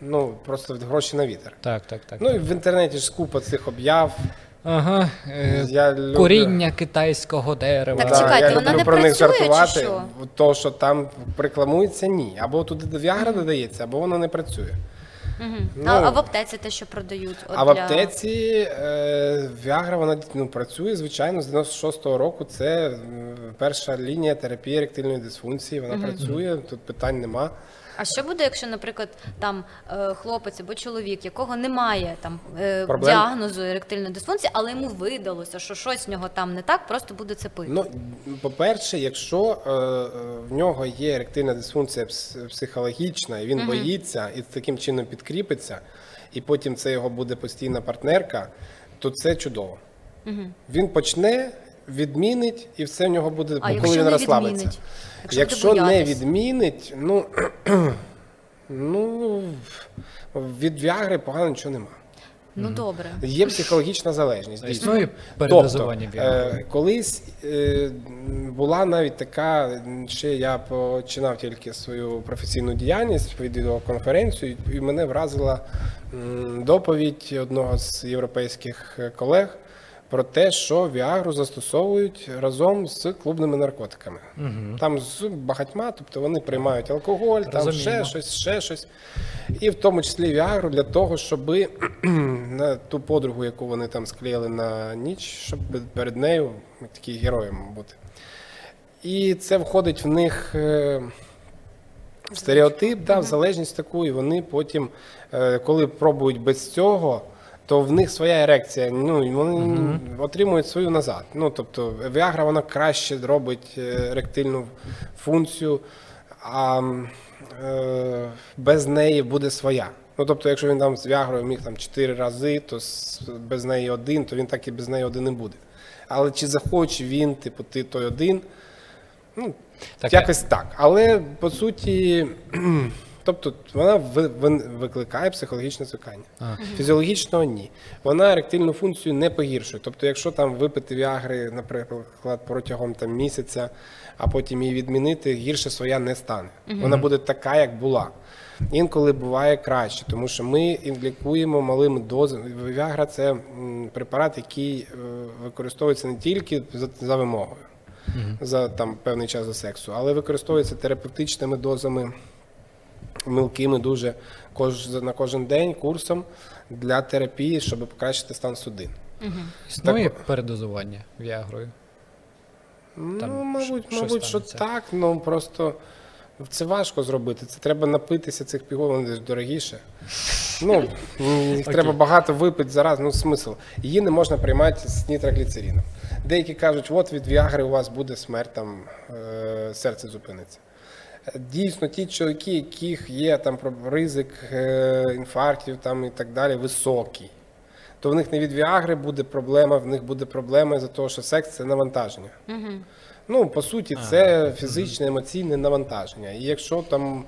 ну, просто гроші на вітер. Так, так, так. Ну і в інтернеті ж купа цих об'яв. Ага. Е, Я люблю- коріння китайського дерева. Так, Да, чекайте, я вона люблю не про них працює чи жартувати. що? То, що там рекламується, ні. Або туди Віагра додається, або воно не працює. Мгм. Ну, а, а в аптеці те, що продають? От А в для- аптеці е, Віагра вона ну, працює, звичайно, з 96-го року. Це перша лінія терапії еректильної дисфункції. Вона працює, тут питань нема. А що буде, якщо, наприклад, там е, хлопець або чоловік, якого немає там е, Проблем? діагнозу еректильної дисфункції, але йому видалося, що щось в нього там не так, просто буде це пити? Ну, по-перше, якщо е, в нього є еректильна дисфункція психологічна, і він боїться і таким чином підкріпиться, і потім це його буде постійна партнерка, то це чудово. Він почне, відмінить, і все в нього буде, А коли якщо він не розслабиться. відмінить? Якщо Якщо, не відмінить, ну, ну від Віагри погано нічого нема. Ну добре. Є психологічна залежність. дійсно. Існує передозування Тобто, Віагри? е, колись е, була навіть така, ще я починав тільки свою професійну діяльність, відеоконференцію, і мене вразила доповідь одного з європейських колег про те, що Віагру застосовують разом з клубними наркотиками. Там з багатьма, тобто вони приймають алкоголь, там ще щось, ще щось. І в тому числі Віагру для того, щоб на ту подругу, яку вони там склеїли на ніч, щоб перед нею таким героєм бути. І це входить в них е, в стереотип, да, в залежність таку, і вони потім, е, коли пробують без цього, то в них своя ерекція. Ну, і вони отримують свою назад. Ну, тобто, Віагра вона краще робить е, еректильну функцію, а е, без неї буде своя. Ну, тобто, якщо він там з Віагрою міг там 4 рази, то без неї один, то він так і без неї один і буде. Але чи захоче він, типу, ти той один, ну, Так, якось так. Але по суті, тобто вона ви- ви- викликає психологічне звикання. Фізіологічного ні. Вона еректильну функцію не погіршує. Тобто, якщо там випити віагри, наприклад, протягом там, місяця, а потім її відмінити, гірше своя не стане. Вона буде така, як була. Інколи буває краще, тому що ми лікуємо малими дозами. Віагра це препарат, який е, використовується не тільки за, за вимогою за там певний час до сексу, але використовується терапевтичними дозами, мілкими дуже кож, на кожен день курсом для терапії, щоб покращити стан судин. Існує передозування Віагрою? Там ну, мабуть, що- що мабуть, що так, ну просто це важко зробити. Це треба напитися цих пігул, вони дорогіше. Ну, їх треба багато випити зараз, ну смисл. Її не можна приймати з нітрогліцеріном. Деякі кажуть, от від Віагри у вас буде смерть, там е, серце зупиниться. Дійсно, ті чоловіки, яких є там про- ризик е, інфарктів там, і так далі, високий. То в них не від Віагри буде проблема, в них буде проблема за того, що секс це навантаження. Ну, по суті, це фізичне, емоційне навантаження. І якщо там,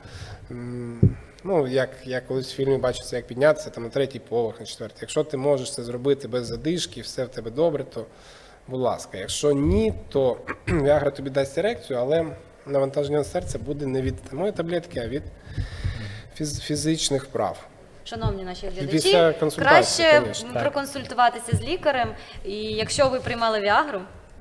ну, як я колись в фільмі бачив, це як піднятися там, на третій поверх, на четвертий. Якщо ти можеш це зробити без задишки, все в тебе добре, то будь ласка. Якщо ні, то Віагра тобі дасть ерекцію, але навантаження на серце буде не від самої таблетки, а від фізичних прав. Шановні наші глядачі, краще конечно, проконсультуватися з лікарем. І якщо ви приймали Віагру,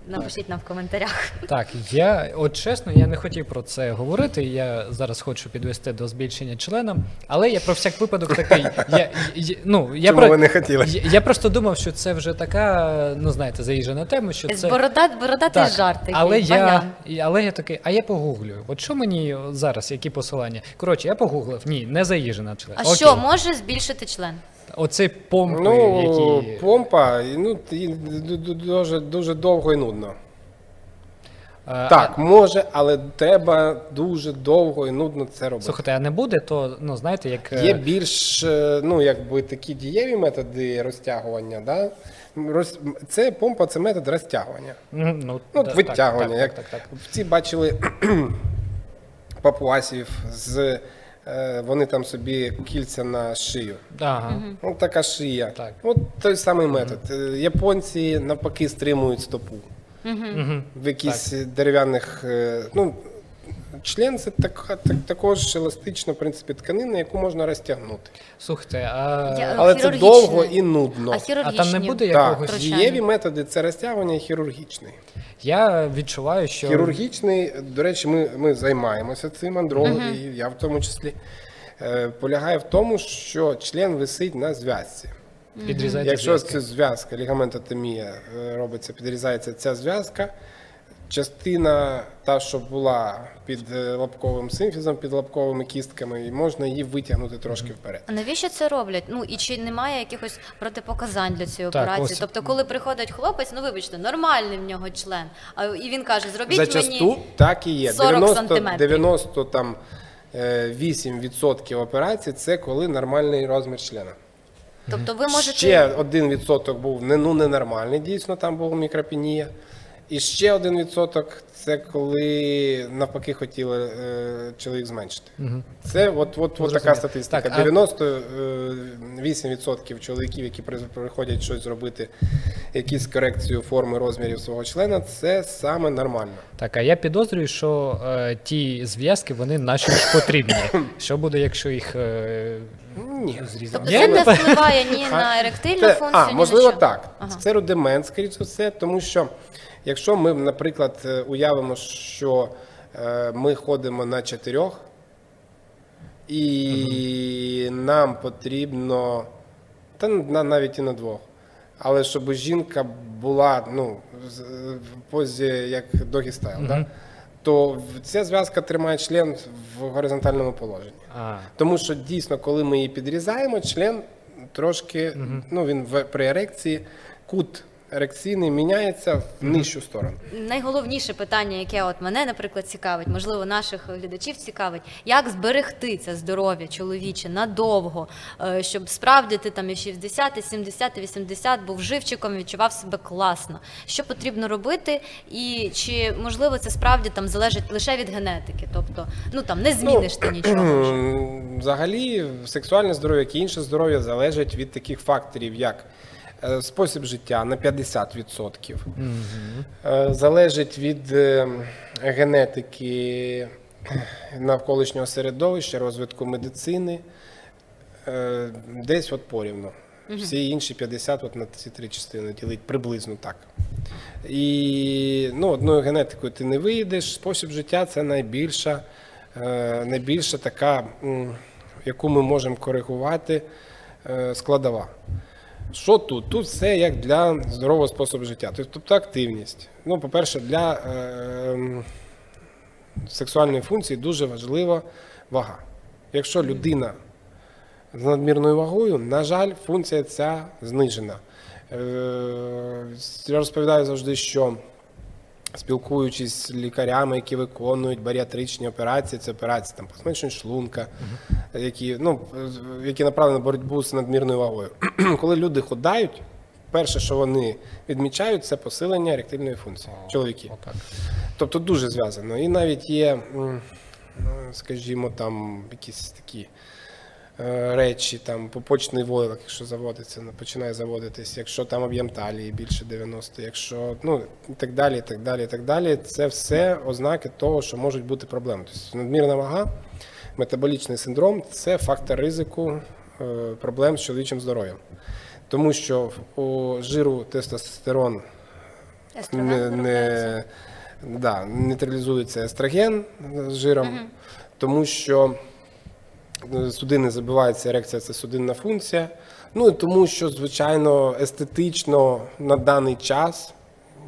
напишіть нам в коментарях. Так, я от чесно, я не хотів про це говорити. Я зараз хочу підвести до збільшення члена, але я про всяк випадок такий. Я, я, ну, я, Чому про, ви не хотіли? я, я просто думав, що це вже така, ну знаєте, заїжджена тема, що це. борода, бородатий Так, жарт такий, але я, і- але я такий, а я погуглю. От що мені зараз, які посилання? Коротше, я погуглив. Ні, не заїжджена член. А Окей. що може збільшити член? Оцей помпи, Ну, які. помпа, ну, і дуже, дуже довго і нудно. а, Так, може, але треба дуже довго і нудно це робити. слухайте, а не буде, то ну знаєте, як е, Є більш е, ну, якби такі дієві методи розтягування. Да? Роз... Це помпа це метод розтягування. ну, Ну, да, витягування. Так, як так, так, так. Всі бачили папуасів з. Е, Вони там собі кільця на шию. Ага. Ну, така шия. Так. От той самий метод. Е, Японці навпаки стримують стопу. Мгм. В якісь дерев'яних. е, Ну, член це така, так, також еластична в принципі, тканина, яку можна розтягнути. Слухайте, а, Я- Але це довго і нудно. А а там не буде якогось. Втручання. дієві методи це розтягування і хірургічний. Я відчуваю, що Хірургічний, до речі, ми, ми займаємося цим андрологи, і я в тому числі. Е, полягає в тому, що член висить на зв'язці. підрізається Якщо зв'язки. це зв'язка, лігаментотомія е, робиться, підрізається ця зв'язка, частина, та, що була під е, лобковим симфізом, під лобковими кістками, і можна її витягнути трошки вперед. А навіщо це роблять? Ну і чи немає якихось протипоказань для цієї Так, операції? ось. Тобто, коли приходить хлопець, ну вибачте, нормальний в нього член, а і він каже: зробіть Зачасту мені так і є. 40 90, сантиметрів. 90 там, е, 8% операцій це коли нормальний розмір члена. Тобто ви можете Ще один відсоток був не, ну, ненормальний, дійсно, там була мікропенія. І ще один відсоток це коли навпаки хотіли е, чоловік зменшити. Це от, от, от така статистика. Так, а- 98% чоловіків, які при- приходять щось зробити, якісь корекцію форми розмірів свого члена, це саме нормально. Так, а я підозрюю, що е, ті зв'язки вони наші ж потрібні. Що буде, якщо їх е, Ні. зрізати? Тобто це не впливає ні на еректильну Це- функцію, а, ні можливо, на так. Ага. Це рудимент, скоріш за все, тому що якщо ми, наприклад, е, уявимо, що е, ми ходимо на чотирьох, і нам потрібно, та навіть і на двох. Але щоб жінка була ну, в позі як догі стайл, да? То ця зв'язка тримає член в горизонтальному положенні. А, Тому що дійсно, коли ми її підрізаємо, член трошки, ну він в, при ерекції, кут ерекційний міняється в нижчу сторону. Найголовніше питання, яке от мене, наприклад, цікавить, можливо, наших глядачів цікавить, як зберегти це здоров'я чоловіче надовго, е, щоб справді ти там і 60, і 70, і 80 був живчиком, відчував себе класно. Що потрібно робити, і чи можливо це справді там залежить лише від генетики? Тобто, ну там не зміниш ти нічого. Взагалі, сексуальне здоров'я, як і інше здоров'я залежить від таких факторів, як спосіб життя на 50%, е, залежить від е, генетики навколишнього середовища, розвитку медицини, е, десь от порівну. Всі інші 50 от на ці три частини ділить приблизно так. І ну, одною генетикою ти не вийдеш. Спосіб життя це найбільша, е, найбільша така, м, яку ми можемо коригувати е, складова. Що тут? Тут все як для здорового способу життя. Тобто активність. Ну, по-перше, для е, сексуальної функції дуже важлива вага. Якщо людина з надмірною вагою, на жаль, функція ця знижена. Е, Я розповідаю завжди, що спілкуючись з лікарями, які виконують баріатричні операції, це операції там, по зменшенню шлунка, які, ну, які направлені на боротьбу з надмірною вагою. Коли люди худають, перше, що вони відмічають, це посилення еректильної функції. Чоловіки. Тобто дуже зв'язано. І навіть є, е, скажімо, там якісь такі речі, там пупочний войлок, якщо заводиться, ну, починає заводитись, якщо там об'єм талії більше 90, якщо ну і так далі, і так далі, і так далі. Це все ознаки того, що можуть бути проблеми. Тобто надмірна вага, метаболічний синдром це фактор ризику е, проблем з чоловічим здоров'ям. Тому що у жиру тестостерон не, не, да, нейтралізується естроген з жиром, тому що е, судини забиваються, ерекція це судинна функція. Ну і тому що, звичайно, естетично на даний час,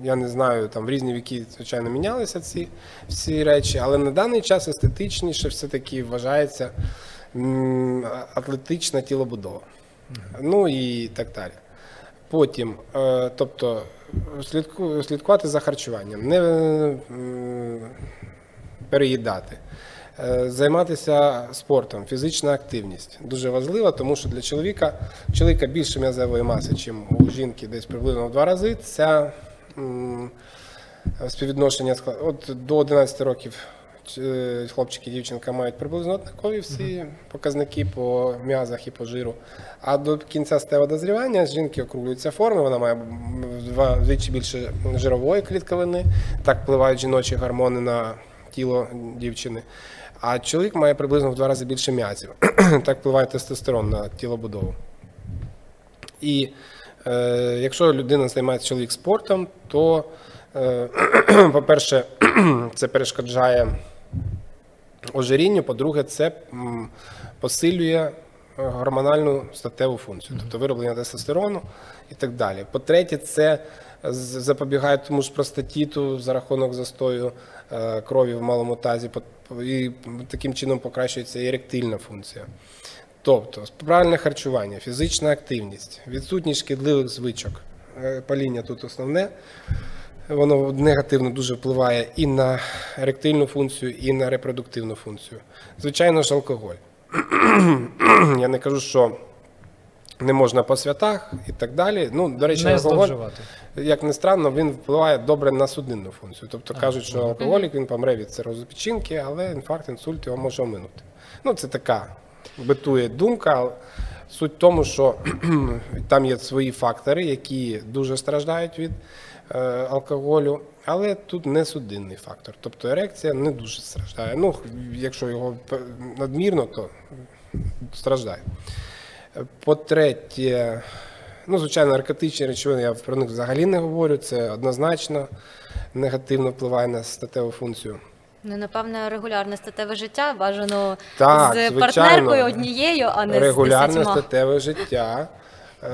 я не знаю, там в різні віки, звичайно, мінялися ці всі речі, але на даний час естетичніше все-таки вважається атлетична тілобудова. Ну і так далі. Потім, е, тобто, слідку, слідкувати за харчуванням, не переїдати, Е, займатися спортом, фізична активність дуже важлива, тому що для чоловіка, чоловіка більше м'язової маси, ніж у жінки, десь приблизно в два рази. М, співвідношення от до 11 років е, хлопчики і дівчинка мають приблизно однакові всі показники по м'язах і по жиру. А до кінця статевого дозрівання з жінки округлюються форми, вона має вдвічі більше жирової клітковини, так впливають жіночі гормони на тіло дівчини. А чоловік має приблизно в два рази більше м'язів. так впливає тестостерон на тілобудову. І е, якщо людина займається чоловік спортом, то, е, по-перше, це перешкоджає ожирінню, по-друге, це посилює гормональну статеву функцію, тобто вироблення тестостерону і так далі. По-третє, це запобігає тому ж простатіту за рахунок застою е, крові в малому тазі, і таким чином покращується еректильна функція. Тобто правильне харчування, фізична активність, відсутність шкідливих звичок. Е, Паління тут основне. Воно негативно дуже впливає і на еректильну функцію, і на репродуктивну функцію. Звичайно ж, алкоголь. Я не кажу, що не можна по святах і так далі. Ну, до речі, Не алкоголь, як не странно, він впливає добре на судинну функцію. Тобто кажуть, що алкоголік він помре від цирозу печінки, але інфаркт, інсульт його може оминути. Ну, це така битує думка. Суть в тому, що там є свої фактори, які дуже страждають від е, алкоголю, але тут не судинний фактор. Тобто ерекція не дуже страждає. Ну, якщо його надмірно, то страждає. По-третє, ну, звичайно, наркотичні речовини, я про них взагалі не говорю. Це однозначно негативно впливає на статеву функцію. Ну, напевне, регулярне статеве життя бажано Так, з звичайно. партнеркою однією, а не з Регулярне десятьма. статеве життя. Е,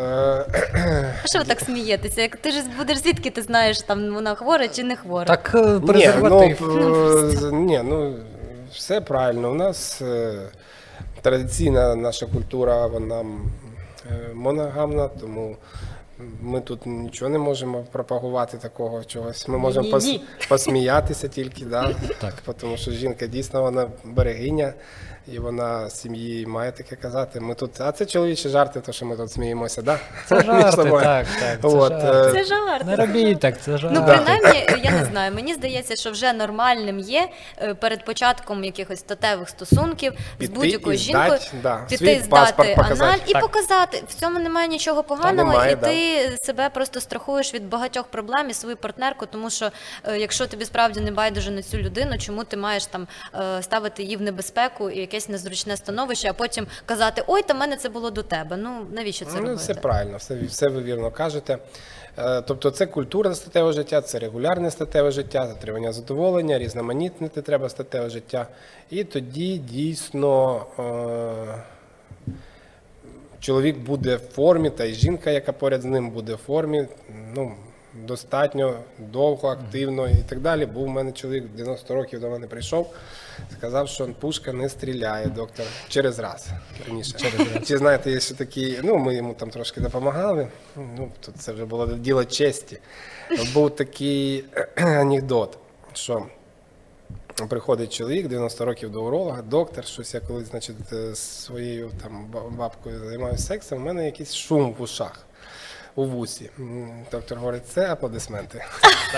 А що ви так смієтеся? Як ти ж будеш звідки ти знаєш, там вона хвора чи не хвора? Так е, Ні, ну, презерватив. е, з- ні, ну все правильно. У нас е, традиційна наша культура, вона е, моногамна, тому ми тут нічого не можемо пропагувати такого чогось. Ми можемо пос, посміятися тільки, да? Так. тому що жінка дійсно вона берегиня. І вона сім'ї має таке казати. Ми тут, а це чоловічі жарти, то що ми тут сміємося, да? Це жарти, так, так. Це От, жарти. е, Це жарт. Не робіть так, це Ну, принаймні, я не знаю. Мені здається, що вже нормальним є е, перед початком якихось статевих стосунків з будь-якою жінкою да, піти свій здати аналь і Так. показати. В цьому немає нічого поганого, немає, і да. ти себе просто страхуєш від багатьох проблем і свою партнерку, тому що е, якщо тобі справді не байдуже на цю людину, чому ти маєш там ставити її в небезпеку і якесь незручне становище, а потім казати Ой, та мене це було до тебе. Ну навіщо це Ну, робити? все правильно, все, все ви вірно кажете. Е, Тобто це культурне статеве життя, це регулярне статеве життя, затримання задоволення, різноманітнити треба статеве життя. І тоді дійсно е, чоловік буде в формі, та й жінка, яка поряд з ним буде в формі. Ну, достатньо довго, активно і так далі. Був у мене чоловік 90 років до мене прийшов, сказав, що пушка не стріляє, доктор, через раз. Раніше. Через раз. Чи знаєте, є ще такі, ну ми йому там трошки допомагали. Ну, тут це вже було діло честі. Був такий анекдот, що приходить чоловік 90 років до уролога, доктор, щось я колись, значить, е, своєю там бабкою займаюся сексом, у мене якийсь шум в ушах. У вусі. Доктор говорить, це аплодисменти.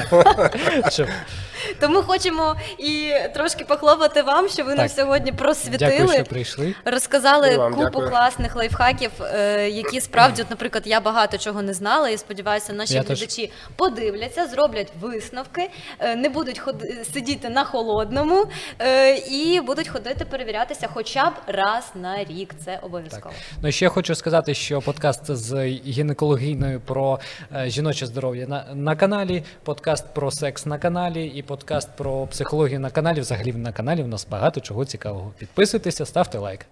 Тому хочемо і трошки похлопати вам, що ви нам сьогодні Дякую, просвітили. що прийшли. Розказали вам купу дякую. класних лайфхаків, е, які справді, от, наприклад, я багато чого не знала, і сподіваюся, наші Я теж. глядачі подивляться, зроблять висновки, е, не будуть ходи- сидіти на холодному е, і будуть ходити перевірятися хоча б раз на рік. Це обов'язково. Ну ще хочу сказати, що подкаст з гінекологійною про е, жіноче здоров'я на, на каналі, подкаст про секс на каналі і подкаст про психологію на каналі. Взагалі на каналі у нас багато чого цікавого. Підписуйтеся, ставте лайк.